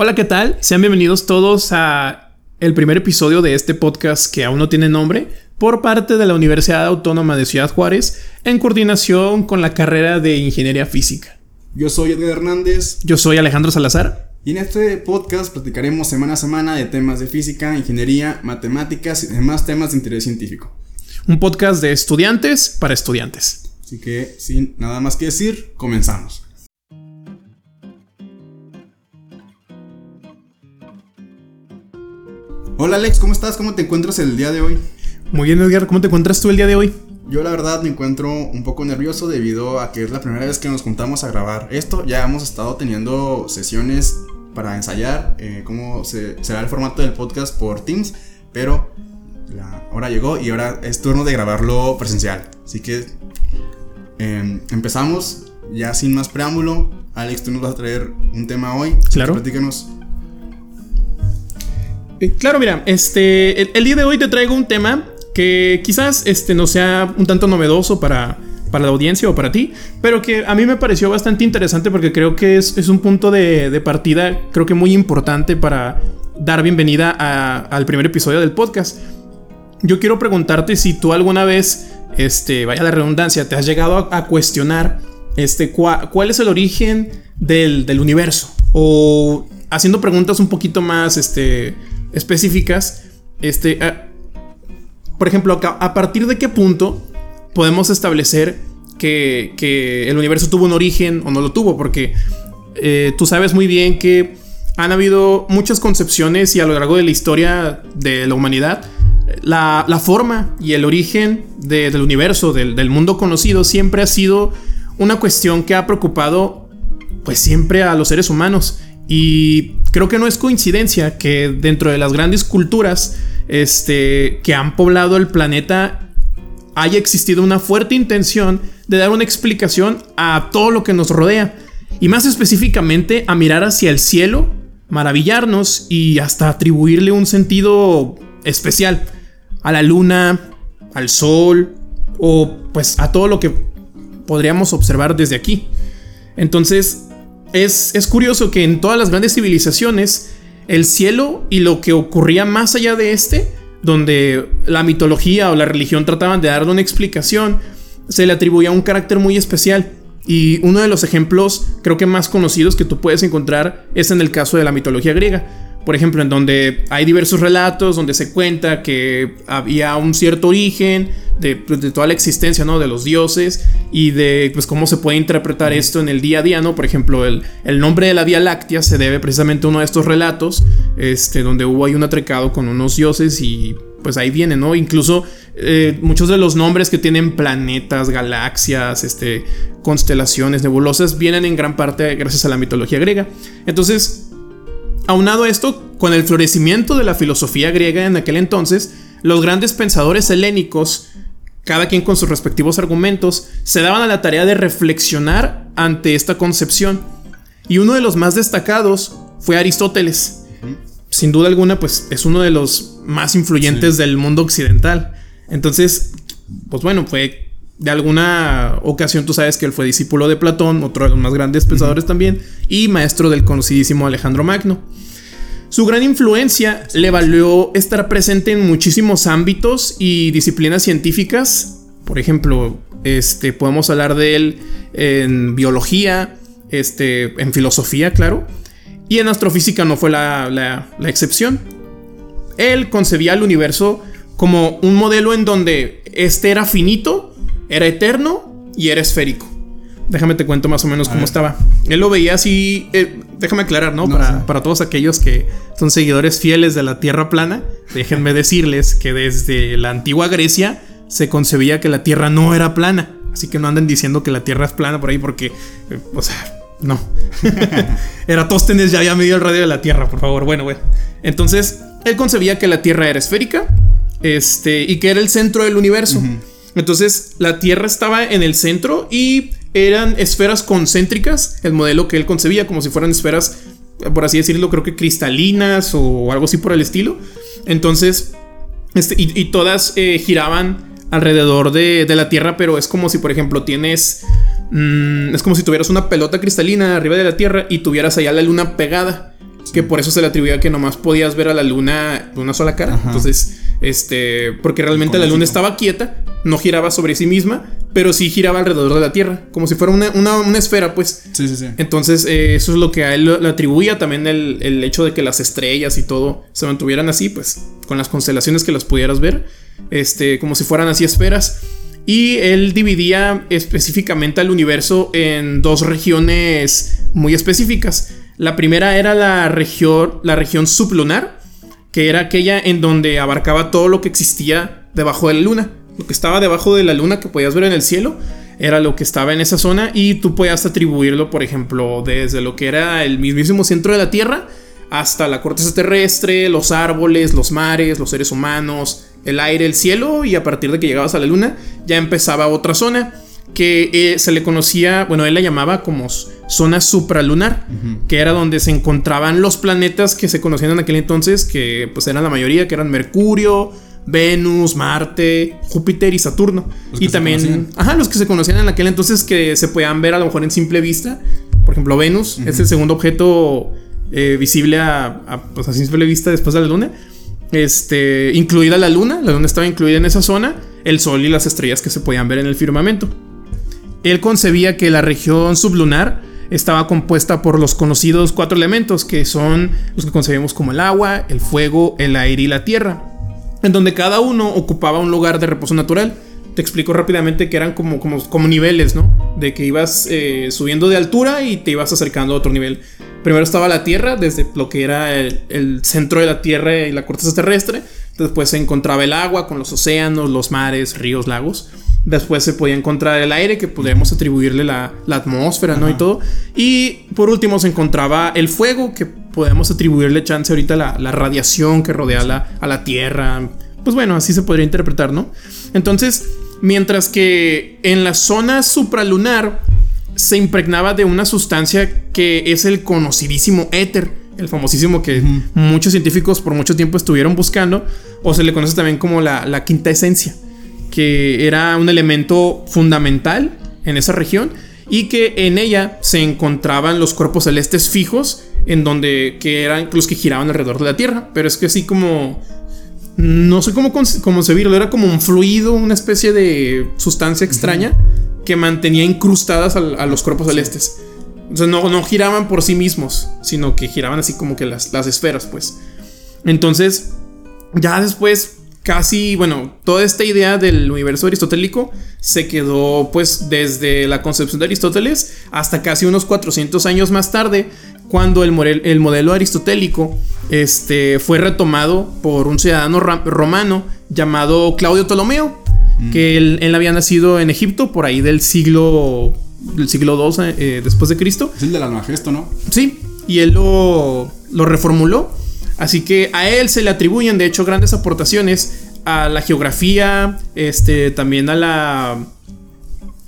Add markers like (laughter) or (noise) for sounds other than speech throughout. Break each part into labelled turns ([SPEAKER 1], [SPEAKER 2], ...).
[SPEAKER 1] Hola, ¿qué tal? Sean bienvenidos todos a el primer episodio de este podcast que aún no tiene nombre por parte de la Universidad Autónoma de Ciudad Juárez en coordinación con la carrera de Ingeniería Física.
[SPEAKER 2] Yo soy Edgar Hernández.
[SPEAKER 1] Yo soy Alejandro Salazar.
[SPEAKER 2] Y en este podcast platicaremos semana a semana de temas de física, ingeniería, matemáticas y demás temas de interés científico.
[SPEAKER 1] Un podcast de estudiantes para estudiantes.
[SPEAKER 2] Así que, sin nada más que decir, comenzamos. Hola Alex, ¿cómo estás? ¿Cómo te encuentras el día de hoy?
[SPEAKER 1] Muy bien, Edgar, ¿cómo te encuentras tú el día de hoy?
[SPEAKER 2] Yo la verdad me encuentro un poco nervioso debido a que es la primera vez que nos juntamos a grabar esto. Ya hemos estado teniendo sesiones para ensayar eh, cómo será el formato del podcast por Teams, pero la hora llegó y ahora es turno de grabarlo presencial. Así que em, empezamos ya sin más preámbulo. Alex, tú nos vas a traer un tema hoy.
[SPEAKER 1] Claro.
[SPEAKER 2] Platícanos.
[SPEAKER 1] Eh, claro, mira, este, el, día de hoy te traigo un tema que quizás este, no sea un tanto novedoso para, para la audiencia o para ti, pero que a mí me pareció bastante interesante porque creo que es, un punto de, partida, creo que muy importante para dar bienvenida al primer episodio del podcast. Yo quiero preguntarte si tú alguna vez, este, vaya la redundancia, te has llegado a, cuestionar este, cuál es el origen del, del universo o haciendo preguntas un poquito más, este, específicas, este, ah, por ejemplo, a, partir de qué punto podemos establecer que, el universo tuvo un origen o no lo tuvo, porque eh, tú sabes muy bien que han habido muchas concepciones y a lo largo de la historia de la humanidad, la, forma y el origen del universo, del, del, mundo conocido, siempre ha sido una cuestión que ha preocupado pues siempre a los seres humanos. Y creo que no es coincidencia que dentro de las grandes culturas este, que han poblado el planeta haya existido una fuerte intención de dar una explicación a todo lo que nos rodea. Y más específicamente a mirar hacia el cielo, maravillarnos y hasta atribuirle un sentido especial a la luna, al sol o pues a todo lo que podríamos observar desde aquí. Entonces, es, curioso que en todas las grandes civilizaciones, el cielo y lo que ocurría más allá de este, donde la mitología o la religión trataban de darle una explicación, se le atribuía un carácter muy especial. Y uno de los ejemplos creo que más conocidos que tú puedes encontrar es en el caso de la mitología griega por ejemplo, en donde hay diversos relatos donde se cuenta que había un cierto origen de, pues, toda la existencia, ¿no? De los dioses y de, pues, cómo se puede interpretar esto en el día a día, ¿no? Por ejemplo, el, el nombre de la Vía Láctea se debe precisamente a uno de estos relatos, este, donde hubo ahí un atrecado con unos dioses y pues ahí viene, ¿no? Incluso eh, muchos de los nombres que tienen planetas, galaxias, este, constelaciones, nebulosas, vienen en gran parte gracias a la mitología griega. Entonces, Aunado a esto, con el florecimiento de la filosofía griega en aquel entonces, los grandes pensadores helénicos, cada quien con sus respectivos argumentos, se daban a la tarea de reflexionar ante esta concepción. Y uno de los más destacados fue Aristóteles. Sin duda alguna, pues es uno de los más influyentes del mundo occidental. Entonces, pues bueno, fue de alguna ocasión tú sabes que él fue discípulo de Platón, otro de los más grandes pensadores también, y maestro del conocidísimo Alejandro Magno. Su gran influencia le valió estar presente en muchísimos ámbitos y disciplinas científicas. Por ejemplo, este, podemos hablar de él en biología, este, en filosofía, claro. Y en astrofísica no fue la, la excepción. Él concebía el universo como un modelo en donde este era finito, era eterno y era esférico. Déjame te cuento más o menos cómo estaba. Él lo veía así. Eh, déjame aclarar, ¿no? para, para, todos aquellos que son seguidores fieles de la Tierra plana, déjenme decirles que desde la antigua Grecia se concebía que la Tierra no era plana. Así que no anden diciendo que la Tierra es plana por ahí porque, eh, o sea, no. (laughs) Eratóstenes ya había medido el radio de la Tierra, por favor. Bueno, bueno. Entonces, él concebía que la Tierra era esférica este, y que era el centro del universo. Entonces, la Tierra estaba en el centro y eran esferas concéntricas, el modelo que él concebía, como si fueran esferas, por así decirlo, creo que cristalinas o algo así por el estilo. Entonces, este, y, todas eh, giraban alrededor de, la Tierra, pero es como si, por ejemplo, tienes... Mm, es como si tuvieras una pelota cristalina arriba de la Tierra y tuvieras allá la luna pegada. que por eso se le atribuía que nomás podías ver a la luna de una sola cara. Entonces, este, porque realmente la luna estaba quieta, no giraba sobre sí misma, pero sí giraba alrededor de la Tierra, como si fuera una, esfera, pues.
[SPEAKER 2] Sí, sí, sí.
[SPEAKER 1] Entonces, eh, eso es lo que a él le atribuía también el, el, hecho de que las estrellas y todo se mantuvieran así, pues, con las constelaciones que las pudieras ver, este, como si fueran así esferas. Y él dividía específicamente al universo en dos regiones muy específicas. La primera era la región, la región sublunar, que era aquella en donde abarcaba todo lo que existía debajo de la luna. Lo que estaba debajo de la luna que podías ver en el cielo era lo que estaba en esa zona y tú podías atribuirlo, por ejemplo, desde lo que era el mismísimo centro de la Tierra hasta la corteza terrestre, los árboles, los mares, los seres humanos, el aire, el cielo y a partir de que llegabas a la luna ya empezaba otra zona que eh, se le conocía, bueno, él la llamaba como zona supralunar, que era donde se encontraban los planetas que se conocían en aquel entonces, que pues eran la mayoría, que eran Mercurio, Venus, Marte, Júpiter y Saturno. y también, ajá, los que se conocían en aquel entonces que se podían ver a lo mejor en simple vista. Por ejemplo, Venus es el segundo objeto eh, visible a, pues, a simple vista después de la Luna. Este, incluida la Luna, la Luna estaba incluida en esa zona, el Sol y las estrellas que se podían ver en el firmamento. Él concebía que la región sublunar estaba compuesta por los conocidos cuatro elementos, que son los que concebimos como el agua, el fuego, el aire y la tierra, en donde cada uno ocupaba un lugar de reposo natural. Te explico rápidamente que eran como, como, niveles, ¿no? De que ibas eh, subiendo de altura y te ibas acercando a otro nivel. Primero estaba la Tierra, desde lo que era el, el centro de la Tierra y la corteza terrestre. Después se encontraba el agua con los océanos, los mares, ríos, lagos. Después se podía encontrar el aire, que podríamos atribuirle la, atmósfera, ¿no? Y todo. Y por último se encontraba el fuego, que podemos atribuirle chance ahorita la, la radiación que rodea la, a la Tierra. Pues bueno, así se podría interpretar, ¿no? Entonces, mientras que en la zona supralunar se impregnaba de una sustancia que es el conocidísimo éter, el famosísimo que muchos científicos por mucho tiempo estuvieron buscando, o se le conoce también como la, la quinta esencia que era un elemento fundamental en esa región y que en ella se encontraban los cuerpos celestes fijos en donde que eran los que giraban alrededor de la Tierra, pero es que así como no sé cómo concebirlo, era como un fluido, una especie de sustancia extraña que mantenía incrustadas a, los cuerpos celestes. O sea, no, no, giraban por sí mismos, sino que giraban así como que las, las esferas, pues. Entonces, ya después casi, bueno, toda esta idea del universo aristotélico se quedó pues desde la concepción de Aristóteles hasta casi unos 400 años más tarde, cuando el, el modelo aristotélico este, fue retomado por un ciudadano romano llamado Claudio Ptolomeo, mm. que él, había nacido en Egipto por ahí del siglo, del siglo II eh, después de Cristo.
[SPEAKER 2] Es el del Almagesto, ¿no?
[SPEAKER 1] Sí, y él lo, lo reformuló Así que a él se le atribuyen, de hecho, grandes aportaciones a la geografía, este, también a la,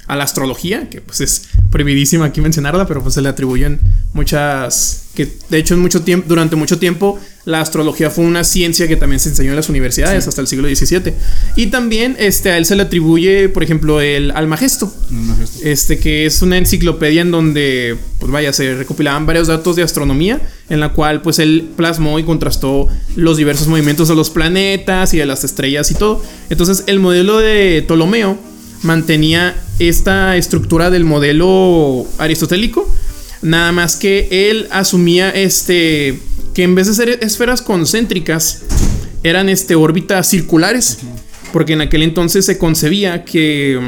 [SPEAKER 1] a la astrología, que pues es prohibidísima aquí mencionarla, pero pues se le atribuyen muchas, que de hecho en mucho tiempo, durante mucho tiempo la astrología fue una ciencia que también se enseñó en las universidades hasta el siglo XVII. Y también este, a él se le atribuye, por ejemplo, el Almagesto, este que es una enciclopedia en donde, pues vaya, se recopilaban varios datos de astronomía, en la cual pues él plasmó y contrastó los diversos movimientos de los planetas y de las estrellas y todo. Entonces el modelo de Ptolomeo mantenía esta estructura del modelo aristotélico, nada más que él asumía este que en vez de ser esferas concéntricas eran este órbitas circulares, porque en aquel entonces se concebía que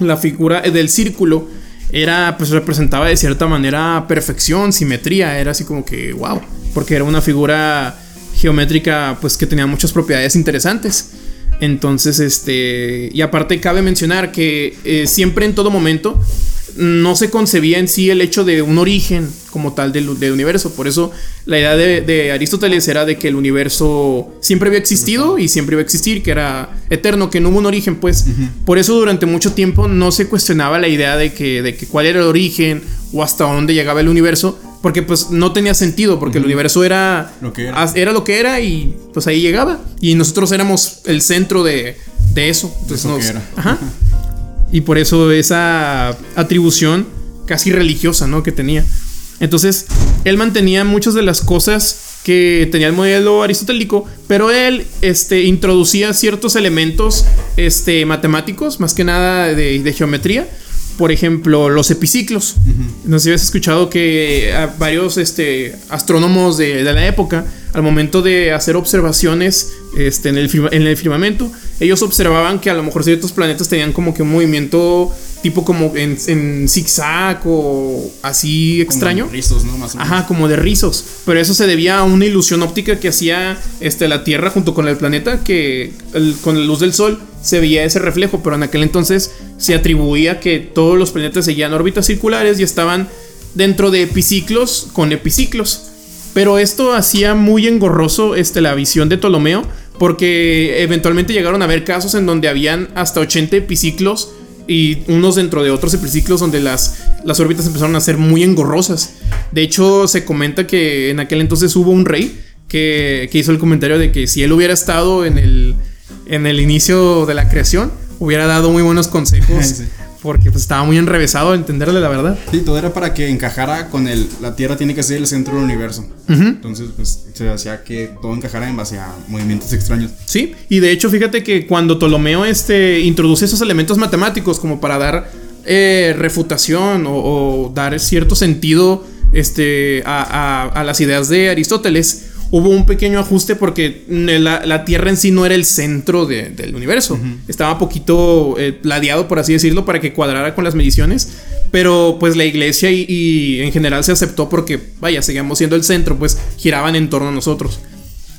[SPEAKER 1] la figura del círculo era pues representaba de cierta manera perfección, simetría, era así como que wow, porque era una figura geométrica pues que tenía muchas propiedades interesantes. Entonces, este, y aparte cabe mencionar que eh, siempre en todo momento no se concebía en sí el hecho de un origen como tal del, universo. Por eso la idea de, Aristóteles era de que el universo siempre había existido y siempre iba a existir, que era eterno, que no hubo un origen, pues. Por eso durante mucho tiempo no se cuestionaba la idea de que, de que cuál era el origen o hasta dónde llegaba el universo, porque pues no tenía sentido, porque el universo era lo, que era. lo que era y pues ahí llegaba. Y nosotros éramos el centro de, eso. Entonces Y por eso esa atribución casi religiosa, ¿no? Que tenía. Entonces, él mantenía muchas de las cosas que tenía el modelo aristotélico, pero él este, introducía ciertos elementos este, matemáticos, más que nada de, geometría. Por ejemplo, los epiciclos. No sé si habías escuchado que varios este, astrónomos de, la época, al momento de hacer observaciones este, en, el, en el firmamento, ellos observaban que a lo mejor ciertos planetas tenían como que un movimiento tipo como en, en zigzag o así extraño.
[SPEAKER 2] Como de rizos, ¿no? Más
[SPEAKER 1] o menos. Ajá, como de rizos. Pero eso se debía a una ilusión óptica que hacía este, la Tierra junto con el planeta, que con la luz del Sol se veía ese reflejo, pero en aquel entonces se atribuía que todos los planetas seguían órbitas circulares y estaban dentro de epiciclos con epiciclos. Pero esto hacía muy engorroso este, la visión de Ptolomeo, porque eventualmente llegaron a haber casos en donde habían hasta 80 epiciclos y unos dentro de otros epiciclos donde las, las órbitas empezaron a ser muy engorrosas. De hecho, se comenta que en aquel entonces hubo un rey que, que hizo el comentario de que si él hubiera estado en el, en el inicio de la creación, hubiera dado muy buenos consejos (laughs) porque pues, estaba muy enrevesado a entenderle la verdad.
[SPEAKER 2] Sí, todo era para que encajara con el. La Tierra tiene que ser el centro del universo. Entonces, pues se hacía que todo encajara en base a movimientos extraños.
[SPEAKER 1] Sí, y de hecho, fíjate que cuando Ptolomeo este, introduce esos elementos matemáticos como para dar eh, refutación o, dar cierto sentido este, a, a las ideas de Aristóteles hubo un pequeño ajuste porque la, Tierra en sí no era el centro del universo. Estaba poquito eh, ladeado, por así decirlo, para que cuadrara con las mediciones. Pero pues la iglesia y, en general se aceptó porque, vaya, seguíamos siendo el centro, pues giraban en torno a nosotros.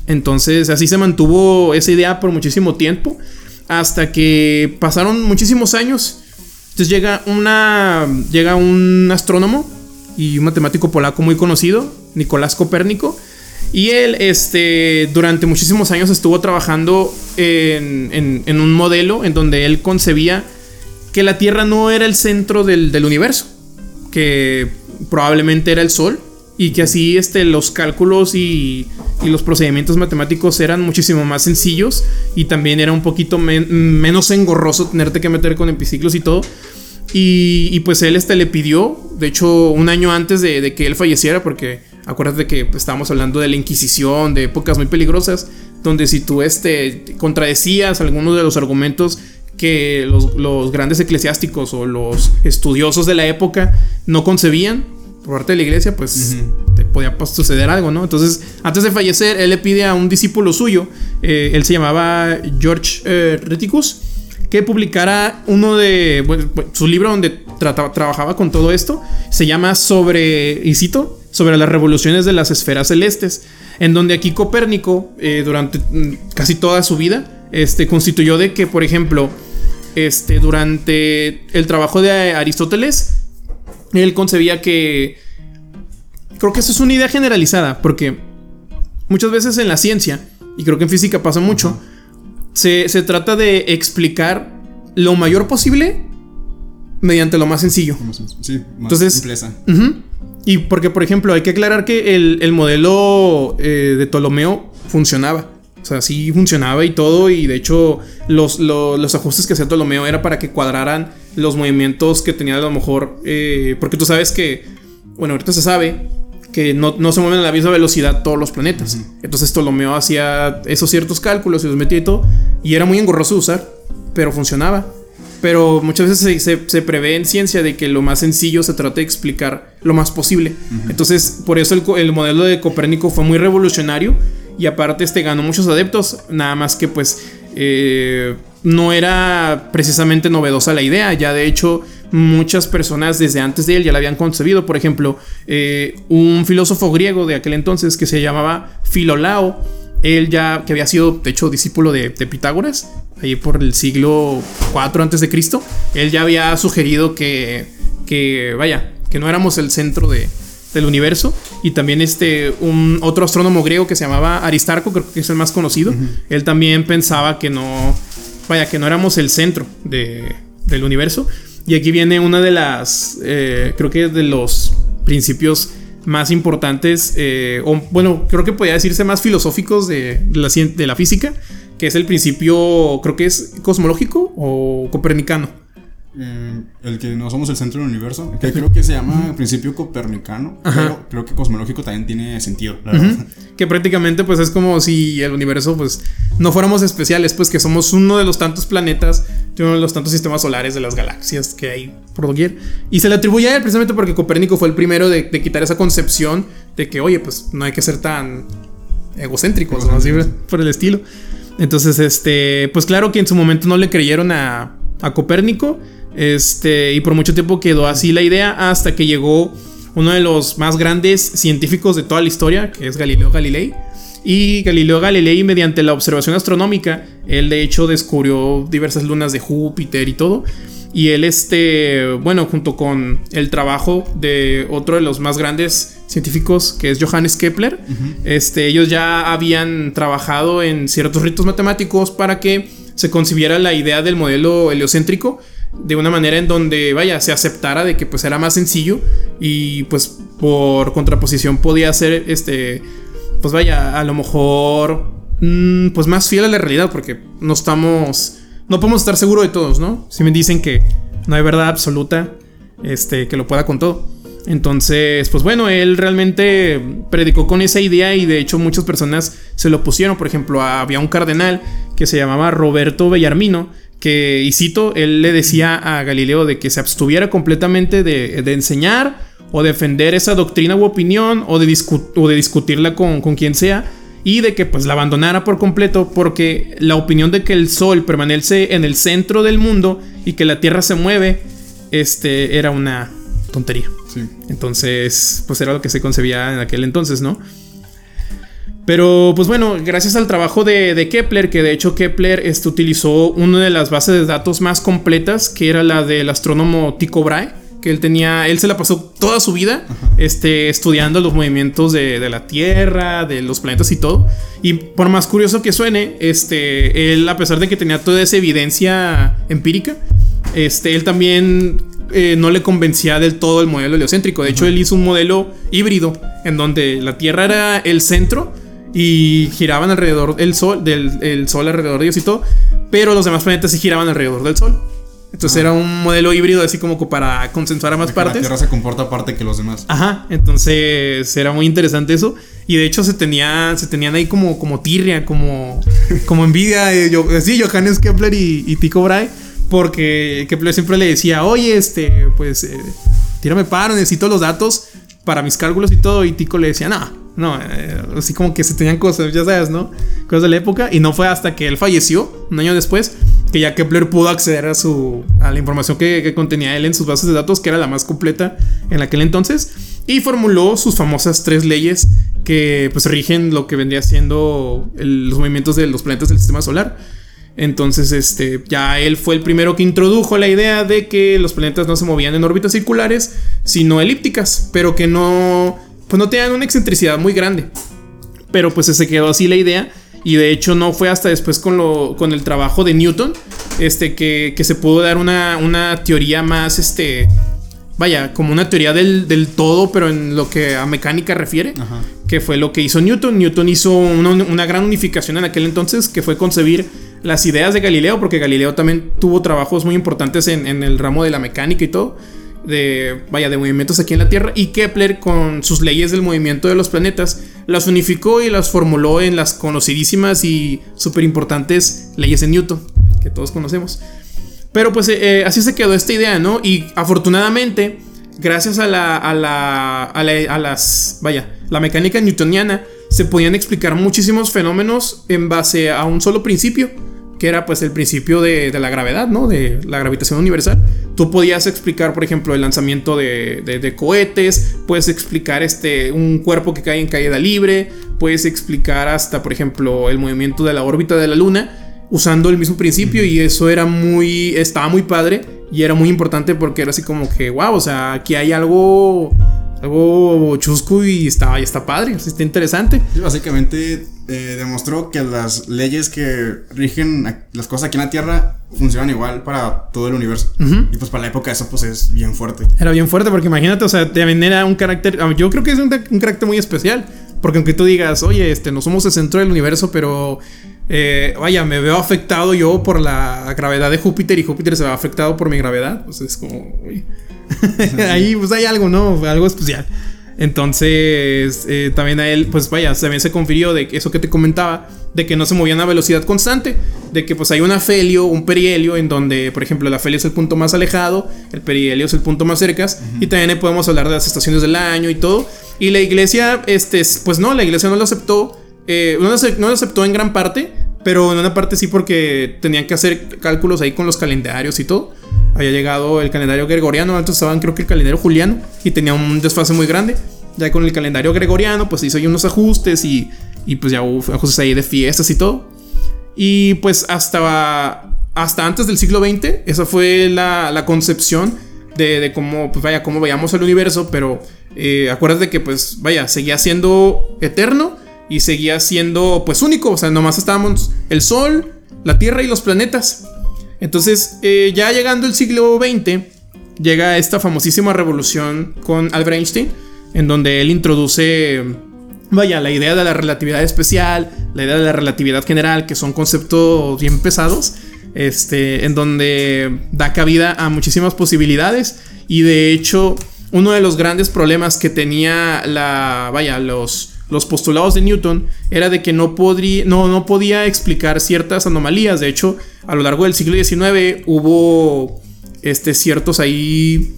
[SPEAKER 1] Entonces así se mantuvo esa idea por muchísimo tiempo. Hasta que pasaron muchísimos años. Entonces llega una. Llega un astrónomo y un matemático polaco muy conocido, Nicolás Copérnico y él, este, durante muchísimos años estuvo trabajando en, un modelo en donde él concebía que la Tierra no era el centro del, universo, que probablemente era el Sol, y que así este, los cálculos y, los procedimientos matemáticos eran muchísimo más sencillos y también era un poquito menos engorroso tenerte que meter con epiciclos y todo. Y, pues él este, le pidió, de hecho, un año antes de, de que él falleciera, porque Acuérdate que estábamos hablando de la Inquisición, de épocas muy peligrosas, donde si tú este, contradecías algunos de los argumentos que los, grandes eclesiásticos o los estudiosos de la época no concebían por parte de la iglesia, pues te podía pues, suceder algo, ¿no? Entonces, antes de fallecer, él le pide a un discípulo suyo, eh, él se llamaba George eh, Reticus, que publicara uno de su libro donde trabajaba con todo esto. Se llama Sobre, y cito, sobre las revoluciones de las esferas celestes, en donde aquí Copérnico, eh, durante mm, casi toda su vida, este, constituyó de que, por ejemplo, este, durante el trabajo de Aristóteles, él concebía que... Creo que eso es una idea generalizada, porque muchas veces en la ciencia, y creo que en física pasa mucho, se, trata de explicar lo mayor posible mediante lo más sencillo.
[SPEAKER 2] Sí, más Entonces,
[SPEAKER 1] y porque, por ejemplo, hay que aclarar que el, modelo eh, de Ptolomeo funcionaba. O sea, sí funcionaba y todo. Y de hecho, los, ajustes que hacía Ptolomeo era para que cuadraran los movimientos que tenía a lo mejor. Eh, porque tú sabes que, bueno, ahorita se sabe que no, se mueven a la misma velocidad todos los planetas. Entonces Ptolomeo hacía esos ciertos cálculos y los metía y todo. Y era muy engorroso de usar, pero funcionaba. Pero muchas veces se, prevé en ciencia de que lo más sencillo se trata de explicar lo más posible. Entonces, por eso el, modelo de Copérnico fue muy revolucionario y aparte este ganó muchos adeptos, nada más que pues eh, no era precisamente novedosa la idea, ya de hecho muchas personas desde antes de él ya la habían concebido, por ejemplo, eh, un filósofo griego de aquel entonces que se llamaba Filolao, él ya, que había sido, de hecho, discípulo de, Pitágoras, ahí por el siglo IV antes de Cristo, él ya había sugerido que, que vaya, que no éramos el centro de, del universo. Y también este, un otro astrónomo griego que se llamaba Aristarco, creo que es el más conocido, él también pensaba que no, vaya, que no éramos el centro de, del universo. Y aquí viene una de las, eh, creo que de los principios más importantes, eh, o bueno, creo que podría decirse más filosóficos de, la, de la física, que es el principio, creo que es cosmológico o copernicano.
[SPEAKER 2] Eh, el que no somos el centro del universo, que creo que se llama principio copernicano, pero creo que cosmológico también tiene sentido,
[SPEAKER 1] Que prácticamente pues es como si el universo pues no fuéramos especiales, pues que somos uno de los tantos planetas, de uno de los tantos sistemas solares de las galaxias que hay por doquier. Y se le atribuye a él precisamente porque Copérnico fue el primero de, quitar esa concepción de que, oye, pues no hay que ser tan egocéntricos, ¿no? Así por el estilo. Entonces, este, pues claro que en su momento no le creyeron a, a Copérnico. Este, y por mucho tiempo quedó así la idea hasta que llegó uno de los más grandes científicos de toda la historia, que es Galileo Galilei. Y Galileo Galilei, mediante la observación astronómica, él de hecho descubrió diversas lunas de Júpiter y todo. Y él, este, bueno, junto con el trabajo de otro de los más grandes científicos, que es Johannes Kepler, este, ellos ya habían trabajado en ciertos ritos matemáticos para que se concibiera la idea del modelo heliocéntrico de una manera en donde, vaya, se aceptara de que pues era más sencillo y pues por contraposición podía ser, este, pues vaya, a lo mejor, mm, pues más fiel a la realidad porque no estamos, no podemos estar seguros de todos, ¿no? Si me dicen que no hay verdad absoluta, este, que lo pueda con todo. Entonces, pues bueno, él realmente predicó con esa idea y de hecho muchas personas se lo pusieron. Por ejemplo, había un cardenal que se llamaba Roberto Bellarmino, que, y cito, él le decía a Galileo de que se abstuviera completamente de, enseñar o defender esa doctrina u opinión o de, de discutirla con, quien sea y de que pues la abandonara por completo porque la opinión de que el sol permanece en el centro del mundo y que la tierra se mueve este era una tontería. Entonces, pues era lo que se concebía en aquel entonces, ¿no? Pero pues bueno, gracias al trabajo de, Kepler, que de hecho Kepler este, utilizó una de las bases de datos más completas, que era la del astrónomo Tycho Brahe, que él tenía, él se la pasó toda su vida este, estudiando los movimientos de, la Tierra, de los planetas y todo. Y por más curioso que suene, este, él a pesar de que tenía toda esa evidencia empírica, este, él también eh, no le convencía del todo el modelo heliocéntrico. De hecho, él hizo un modelo híbrido en donde la Tierra era el centro y giraban alrededor del sol, del sol alrededor de ellos y todo, pero los demás planetas sí giraban alrededor del sol. Entonces era un modelo híbrido así como para consensuar a más partes. La
[SPEAKER 2] Tierra se comporta aparte que los demás.
[SPEAKER 1] Ajá, entonces era muy interesante eso. Y de hecho se tenía, se tenían ahí como, como tirria, como, (laughs) como envidia. yo, sí, Johannes Kepler y, y Tycho Brahe. Porque Kepler siempre le decía, oye, este, pues, eh, tírame paro, necesito los datos para mis cálculos y todo. Y Tico le decía, no, no, eh, así como que se tenían cosas, ya sabes, ¿no? Cosas de la época. Y no fue hasta que él falleció, un año después, que ya Kepler pudo acceder a su a la información que, contenía él en sus bases de datos, que era la más completa en aquel entonces, y formuló sus famosas tres leyes que pues rigen lo que vendría siendo los movimientos de los planetas del sistema solar. Entonces, este, ya él fue el primero que introdujo la idea de que los planetas no se movían en órbitas circulares, sino elípticas, pero que no pues no tenían una excentricidad muy grande. Pero pues se quedó así la idea. Y de hecho no fue hasta después con, lo, con el trabajo de Newton este, que, se pudo dar una, una, teoría más, este, vaya, como una teoría del, todo, pero en lo que a mecánica refiere, que fue lo que hizo Newton. Newton hizo una, gran unificación en aquel entonces, que fue concebir las ideas de Galileo, porque Galileo también tuvo trabajos muy importantes en, en el ramo de la mecánica y todo de, vaya, de movimientos aquí en la Tierra y Kepler con sus leyes del movimiento de los planetas las unificó y las formuló en las conocidísimas y súper importantes leyes de Newton que todos conocemos. Pero pues eh, eh, así se quedó esta idea, ¿no? Y afortunadamente, gracias a la, a la, a la, a las, vaya, la mecánica newtoniana, se podían explicar muchísimos fenómenos en base a un solo principio que era pues el principio de, la gravedad, ¿no? De la gravitación universal. Tú podías explicar, por ejemplo, el lanzamiento de, cohetes, puedes explicar este, un cuerpo que cae en caída libre, puedes explicar hasta, por ejemplo, el movimiento de la órbita de la Luna usando el mismo principio y eso era muy, estaba muy padre y era muy importante porque era así como que, wow, o sea, aquí hay algo algo chusco y está, y está padre, está interesante.
[SPEAKER 2] básicamente eh, demostró que las leyes que rigen las cosas aquí en la Tierra funcionan igual para todo el universo. Y pues para la época eso pues es bien fuerte.
[SPEAKER 1] Era bien fuerte porque imagínate, o sea, también era un carácter, ah, yo creo que es un, carácter muy especial. Porque aunque tú digas, oye, este, no somos el centro del universo, pero eh, vaya, me veo afectado yo por la gravedad de Júpiter y Júpiter se ve afectado por mi gravedad. Pues es como, (laughs) ahí pues hay algo, ¿no? Algo especial. Entonces, eh, también a él, pues vaya, también se confirió de eso que te comentaba, de que no se movían a velocidad constante, de que pues hay un afelio, un perihelio, en donde, por ejemplo, el afelio es el punto más alejado, el perihelio es el punto más cerca, y también podemos hablar de las estaciones del año y todo. Y la iglesia, este, pues no, la iglesia no lo aceptó, eh, no, lo aceptó en gran parte, pero en una parte sí porque tenían que hacer cálculos ahí con los calendarios y todo había llegado el calendario gregoriano, antes estaban creo que el calendario juliano y tenía un desfase muy grande. Ya con el calendario gregoriano, pues hizo ahí unos ajustes y, y pues ya hubo ajustes ahí de fiestas y todo. Y pues hasta, hasta antes del siglo XX, esa fue la, la concepción de, de, cómo, pues vaya, cómo veíamos el universo, pero eh, acuérdate que pues vaya, seguía siendo eterno y seguía siendo pues único, o sea, nomás estábamos el Sol, la Tierra y los planetas. Entonces, eh, ya llegando el siglo XX, llega esta famosísima revolución con Albert Einstein, en donde él introduce, vaya, la idea de la relatividad especial, la idea de la relatividad general, que son conceptos bien pesados, este, en donde da cabida a muchísimas posibilidades. Y de hecho uno de los grandes problemas que tenía la, vaya, los los postulados de Newton era de que no, podría, no, no podía explicar ciertas anomalías. De hecho, a lo largo del siglo XIX hubo este, ciertos ahí.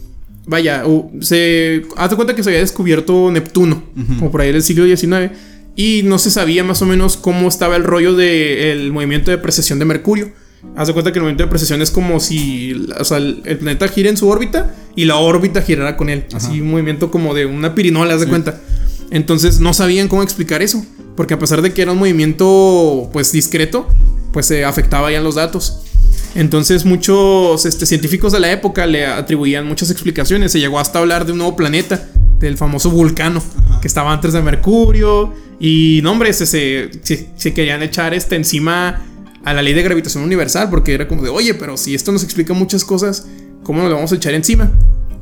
[SPEAKER 1] Vaya, se hace cuenta que se había descubierto Neptuno, como por ahí del siglo XIX, y no se sabía más o menos cómo estaba el rollo del movimiento de precesión de Mercurio. Haz de cuenta que el movimiento de precesión es como si el, planeta gira en su órbita y la órbita girara con él. Así un movimiento como de una pirinola, haz de cuenta. Entonces no sabían cómo explicar eso, porque a pesar de que era un movimiento pues discreto, pues se afectaba ya los datos. Entonces muchos este, científicos de la época le atribuían muchas explicaciones. Se llegó hasta hablar de un nuevo planeta, del famoso vulcano, que estaba antes de Mercurio. Y no, hombre, se, se, querían echar este encima a la ley de gravitación universal, porque era como de, oye, pero si esto nos explica muchas cosas, ¿cómo nos lo vamos a echar encima?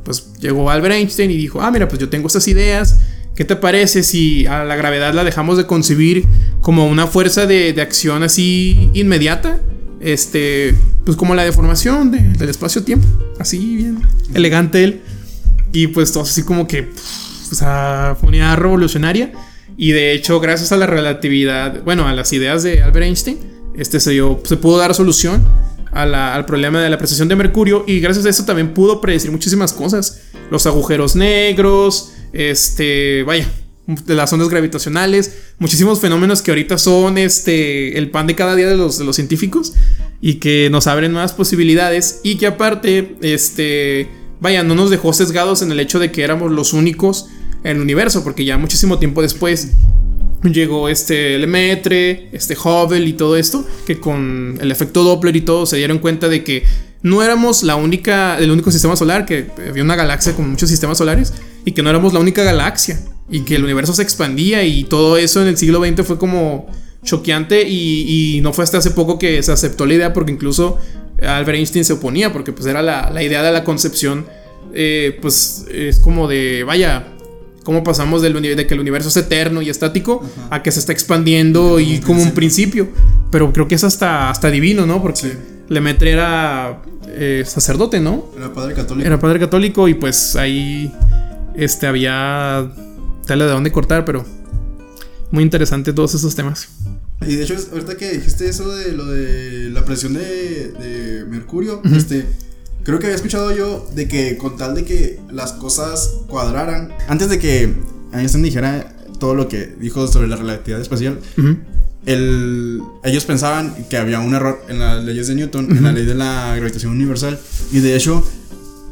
[SPEAKER 1] Pues llegó Albert Einstein y dijo, ah, mira, pues yo tengo estas ideas ¿Qué te parece si a la gravedad la dejamos de concebir como una fuerza de, acción así inmediata? Este, pues como la deformación del espacio-tiempo. Así, bien elegante él. Y pues todo así como que, o sea, fue una idea revolucionaria. Y de hecho, gracias a la relatividad, bueno, a las ideas de Albert Einstein, este se, dio, se pudo dar solución al problema de la precesión de Mercurio. Y gracias a eso también pudo predecir muchísimas cosas. Los agujeros negros, este, vaya, las ondas gravitacionales, muchísimos fenómenos que ahorita son este, el pan de cada día de los, de los científicos y que nos abren nuevas posibilidades y que aparte, este, vaya, no nos dejó sesgados en el hecho de que éramos los únicos en el universo, porque ya muchísimo tiempo después llegó este Lemaitre, este Hubble y todo esto, que con el efecto Doppler y todo se dieron cuenta de que no éramos la única, el único sistema solar, que había una galaxia con muchos sistemas solares y que no éramos la única galaxia y que el universo se expandía y todo eso en el siglo XX fue como choqueante y, no fue hasta hace poco que se aceptó la idea porque incluso Albert Einstein se oponía porque pues era la, idea de la concepción eh, pues es como de vaya cómo pasamos del de que el universo es eterno y estático a que se está expandiendo y como un principio pero creo que es hasta, hasta divino no porque Lemaitre era eh, sacerdote, ¿no?
[SPEAKER 2] Era padre católico.
[SPEAKER 1] Era padre católico y pues ahí este, había tela de dónde cortar, pero muy interesante todos esos temas.
[SPEAKER 2] Y de hecho, ahorita que dijiste eso de lo de la presión de, Mercurio, este, creo que había escuchado yo de que con tal de que las cosas cuadraran, antes de que Einstein dijera todo lo que dijo sobre la relatividad espacial, el, ellos pensaban que había un error en las leyes de Newton, en la ley de la gravitación universal, y de hecho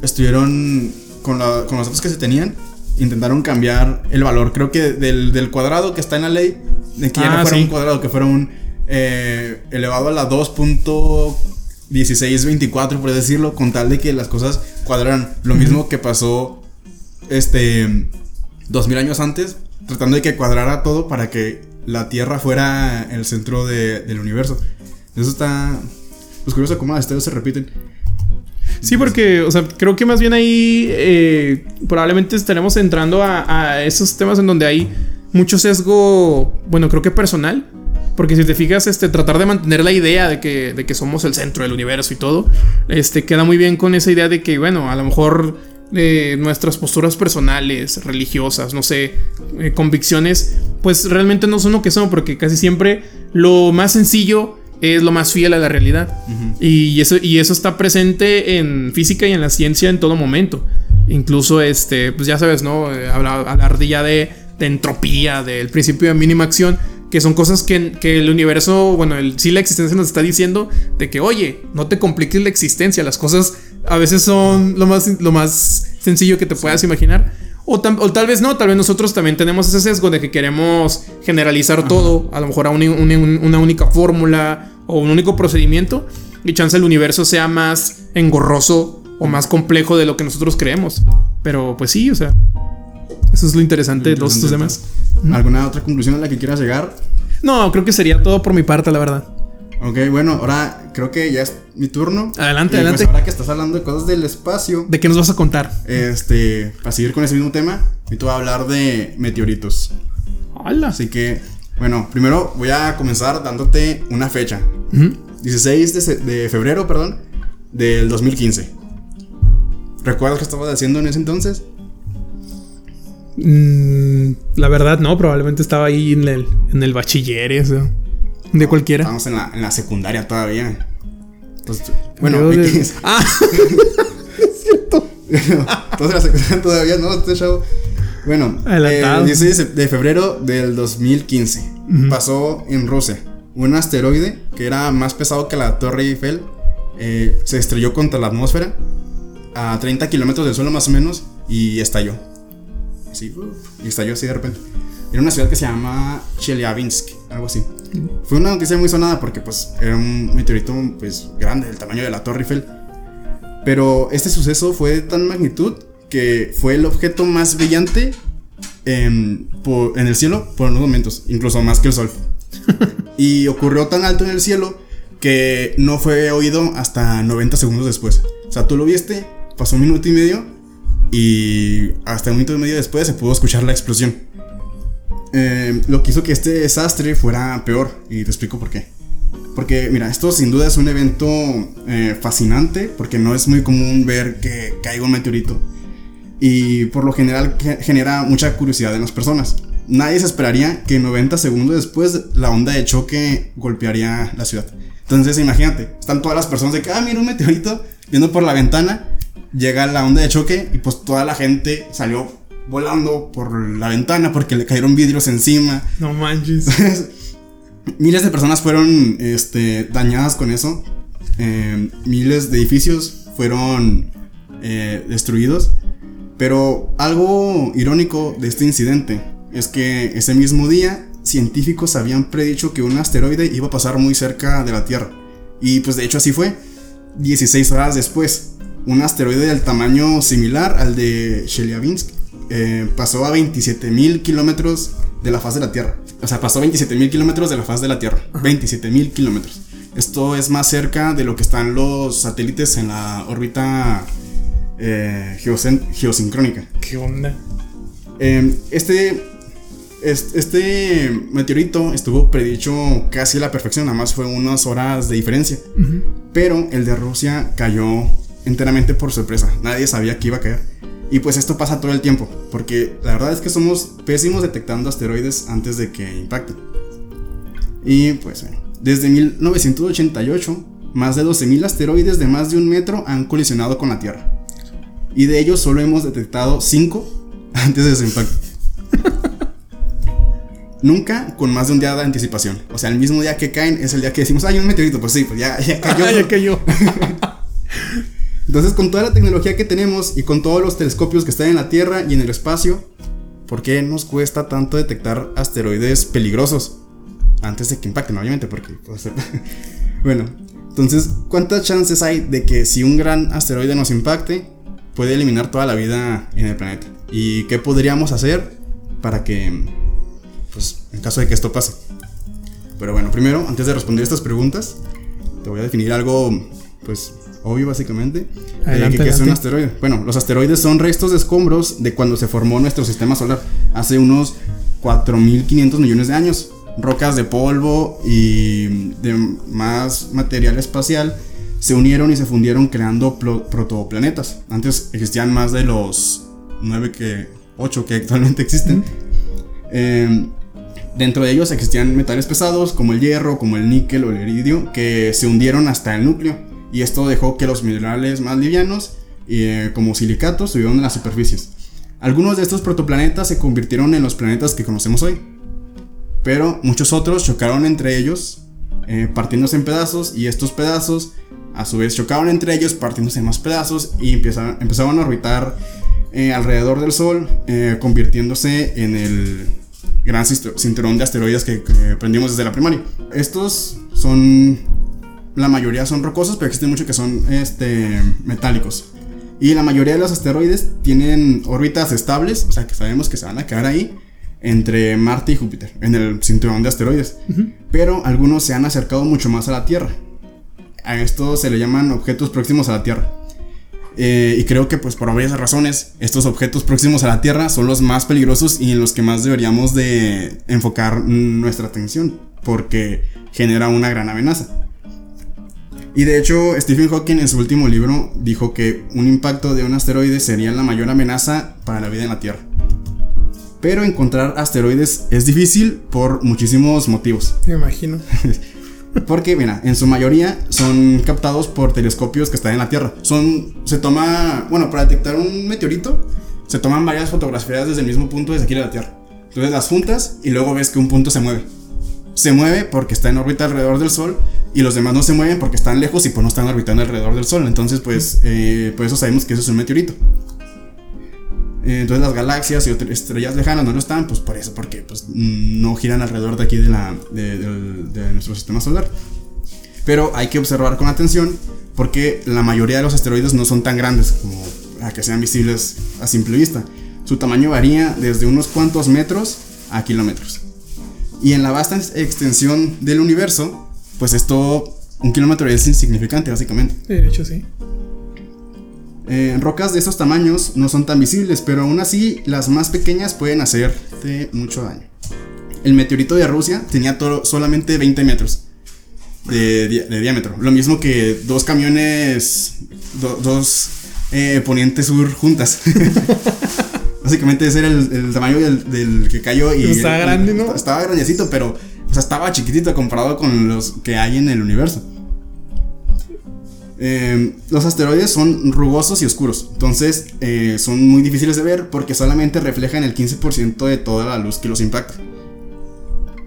[SPEAKER 2] estuvieron con, la, con los datos que se tenían, intentaron cambiar el valor, creo que del, del cuadrado que está en la ley, de que ya no ah, fuera un cuadrado, que fuera un eh, elevado a la 2.1624, por decirlo, con tal de que las cosas cuadraran. Lo mismo que pasó este 2000 años antes, tratando de que cuadrara todo para que la Tierra fuera el centro del universo. Eso está. Pues curioso cómo las historias se repiten.
[SPEAKER 1] Sí, porque, o sea, creo que más bien ahí eh, probablemente estaremos entrando a, esos temas en donde hay mucho sesgo, bueno, creo que personal, Porque si te fijas, este, tratar de mantener la idea de que, de que somos el centro del universo y todo, este, queda muy bien con esa idea de que, bueno, a lo mejor eh, nuestras posturas personales, religiosas, no sé, eh, convicciones, pues realmente no son lo que son, porque casi siempre lo más sencillo es lo más fiel a la realidad. y, eso, y eso está presente en física y en la ciencia en todo momento. Incluso, este, pues ya sabes, ¿no? Eh, hablar, hablar de ya de, de, entropía, del principio de mínima acción, que son cosas que, que el universo, bueno, el, sí la existencia nos está diciendo de que, oye, no te compliques la existencia, las cosas a veces son lo más, lo más sencillo que te puedas imaginar. O, tal vez no, tal vez nosotros también tenemos ese sesgo de que queremos generalizar todo, a lo mejor a una única fórmula o un único procedimiento, y chance el universo sea más engorroso o más complejo de lo que nosotros creemos. Pero pues sí, o sea, eso es lo interesante, de todos estos temas.
[SPEAKER 2] ¿Alguna otra conclusión a la que quieras llegar?
[SPEAKER 1] No, creo que sería todo por mi parte, la verdad.
[SPEAKER 2] Ok, bueno, ahora creo que ya es mi turno.
[SPEAKER 1] Adelante,
[SPEAKER 2] y
[SPEAKER 1] adelante.
[SPEAKER 2] Pues ahora que estás hablando de cosas del espacio.
[SPEAKER 1] ¿De qué nos vas a contar?
[SPEAKER 2] Este, para seguir con ese mismo tema, y tú vas a hablar de meteoritos.
[SPEAKER 1] ¡Hala!
[SPEAKER 2] Así que, bueno, primero voy a comenzar dándote una fecha. 16 de, de, febrero, perdón, del 2015. ¿Recuerdas qué estabas haciendo en ese entonces?
[SPEAKER 1] Mm, la verdad, no, probablemente estaba ahí en el, en el bachiller, eso. De cualquiera.
[SPEAKER 2] Estamos en la, en la secundaria todavía. Entonces, bueno,
[SPEAKER 1] de... ah, es (laughs) (laughs) cierto.
[SPEAKER 2] Entonces la secundaria todavía, ¿no? Este show. Bueno,
[SPEAKER 1] Adelantado.
[SPEAKER 2] el 16 de febrero del 2015 uh -huh. pasó en Rusia un asteroide que era más pesado que la Torre Eiffel. Eh, se estrelló contra la atmósfera a 30 kilómetros del suelo más o menos y estalló. Así, y estalló así de repente. Era una ciudad que se llama Chelyabinsk, algo así. Fue una noticia muy sonada porque pues era un meteorito pues grande, del tamaño de la Torre Eiffel. Pero este suceso fue de tan magnitud que fue el objeto más brillante en, por, en el cielo por unos momentos, incluso más que el sol. (laughs) y ocurrió tan alto en el cielo que no fue oído hasta 90 segundos después. O sea, tú lo viste, pasó un minuto y medio y hasta un minuto y medio después se pudo escuchar la explosión. Eh, lo que hizo que este desastre fuera peor y te explico por qué. Porque, mira, esto sin duda es un evento eh, fascinante porque no es muy común ver que caiga un meteorito y por lo general genera mucha curiosidad en las personas. Nadie se esperaría que 90 segundos después la onda de choque golpearía la ciudad. Entonces, imagínate, están todas las personas de que, ah, mira un meteorito viendo por la ventana, llega la onda de choque y pues toda la gente salió volando por la ventana porque le cayeron vidrios encima.
[SPEAKER 1] No manches.
[SPEAKER 2] miles de personas fueron este, dañadas con eso. Eh, miles de edificios fueron eh, destruidos. Pero algo irónico de este incidente es que ese mismo día científicos habían predicho que un asteroide iba a pasar muy cerca de la Tierra. Y pues de hecho así fue. 16 horas después, un asteroide del tamaño similar al de Chelyabinsk eh, pasó a 27 mil kilómetros de la faz de la Tierra. O sea, pasó 27 mil kilómetros de la faz de la Tierra. 27 mil kilómetros. Esto es más cerca de lo que están los satélites en la órbita eh, geosincrónica.
[SPEAKER 1] ¿Qué onda?
[SPEAKER 2] Eh, este, este, meteorito estuvo predicho casi a la perfección, nada más fue unas horas de diferencia. Uh -huh. Pero el de Rusia cayó enteramente por sorpresa. Nadie sabía que iba a caer. Y pues esto pasa todo el tiempo, porque la verdad es que somos pésimos detectando asteroides antes de que impacten. Y pues bueno, desde 1988, más de 12.000 asteroides de más de un metro han colisionado con la Tierra. Y de ellos solo hemos detectado 5 (laughs) antes de su impacto. (laughs) Nunca con más de un día de anticipación. O sea, el mismo día que caen es el día que decimos, hay un meteorito. Pues sí, pues ya, ya cayó. (laughs)
[SPEAKER 1] ya cayó.
[SPEAKER 2] Entonces, con toda la tecnología que tenemos y con todos los telescopios que están en la Tierra y en el espacio, ¿por qué nos cuesta tanto detectar asteroides peligrosos? Antes de que impacten, obviamente, porque... (laughs) Bueno, entonces, ¿cuántas chances hay de que si un gran asteroide nos impacte, puede eliminar toda la vida en el planeta? ¿Y qué podríamos hacer para que, pues, en caso de que esto pase? Pero bueno, primero, antes de responder estas preguntas, te voy a definir algo, pues, obvio básicamente.
[SPEAKER 1] Adelante,
[SPEAKER 2] eh, que, que es un asteroide. Bueno, los asteroides son restos de escombros de cuando se formó nuestro sistema solar, hace unos 4.500 millones de años, rocas de polvo y de más material espacial se unieron y se fundieron creando protoplanetas. Antes existían más de los 9 que 8 que actualmente existen. Em, dentro de ellos existían metales pesados como el hierro, como el níquel o el iridio, que se hundieron hasta el núcleo. Y esto dejó que los minerales más livianos, eh, como silicatos, subieron en las superficies. Algunos de estos protoplanetas se convirtieron en los planetas que conocemos hoy. Pero muchos otros chocaron entre ellos, eh, partiéndose en pedazos, y estos pedazos a su vez chocaron entre ellos, partiéndose en más pedazos, y empezaron a orbitar eh, alrededor del Sol, eh, convirtiéndose en el gran cinturón de asteroides que, aprendimos desde la primaria. Estos son, la mayoría son rocosos, pero existen muchos que son este, metálicos. Y la mayoría de los asteroides tienen órbitas estables, o sea que sabemos que se van a quedar ahí entre Marte y Júpiter, en el cinturón de asteroides. Pero algunos se han acercado mucho más a la Tierra. A esto se le llaman objetos próximos a la Tierra. Eh, y creo que pues por varias razones estos objetos próximos a la Tierra son los más peligrosos y en los que más deberíamos de enfocar nuestra atención porque genera una gran amenaza. Y de hecho Stephen Hawking en su último libro dijo que un impacto de un asteroide sería la mayor amenaza para la vida en la Tierra. Pero encontrar asteroides es difícil por muchísimos motivos.
[SPEAKER 1] Me imagino. (laughs)
[SPEAKER 2] Porque, mira, en su mayoría son captados por telescopios que están en la Tierra. Son, se toma, bueno, para detectar un meteorito, se toman varias fotografías desde el mismo punto desde aquí de la Tierra. Entonces las juntas y luego ves que un punto se mueve. Se mueve porque está en órbita alrededor del Sol y los demás no se mueven porque están lejos y pues no están orbitando alrededor del Sol. Entonces, pues, eh, por eso sabemos que eso es un meteorito. Eh, entonces las galaxias y estrellas lejanas no lo están, pues por eso, porque pues, no giran alrededor de aquí de, la, de, nuestro sistema solar. Pero hay que observar con atención porque la mayoría de los asteroides no son tan grandes como a que sean visibles a simple vista. Su tamaño varía desde unos cuantos metros a kilómetros. Y en la vasta extensión del universo, pues esto, un kilómetro es insignificante básicamente.
[SPEAKER 1] De hecho, sí.
[SPEAKER 2] Eh, rocas de esos tamaños no son tan visibles, pero aún así las más pequeñas pueden hacerte mucho daño. El meteorito de Rusia tenía solamente 20 metros de, diámetro. Lo mismo que dos camiones, dos eh, Poniente Sur juntas. (laughs) Básicamente ese era el, tamaño del, que cayó y...
[SPEAKER 1] Estaba grande, ¿no?
[SPEAKER 2] Estaba grandecito, pero estaba chiquitito comparado con los que hay en el universo. Eh, los asteroides son rugosos y oscuros, entonces eh, son muy difíciles de ver porque solamente reflejan el 15% de toda la luz que los impacta.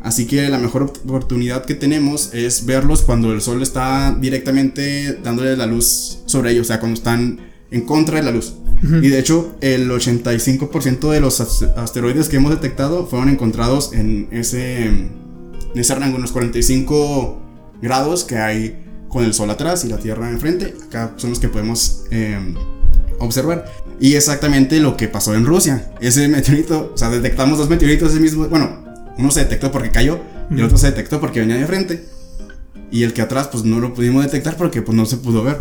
[SPEAKER 2] Así que la mejor oportunidad que tenemos es verlos cuando el sol está directamente dándole la luz sobre ellos, o sea, cuando están en contra de la luz. Y de hecho, el 85% de los asteroides que hemos detectado fueron encontrados en ese, en ese rango, en los 45 grados que hay con el sol atrás y la Tierra enfrente. Acá son los que podemos em, observar. Y exactamente lo que pasó en Rusia. Ese meteorito, o sea, detectamos dos meteoritos ese mismo. Bueno, uno se detectó porque cayó y el otro se detectó porque venía de frente. Y el que atrás, pues no lo pudimos detectar porque pues no se pudo ver.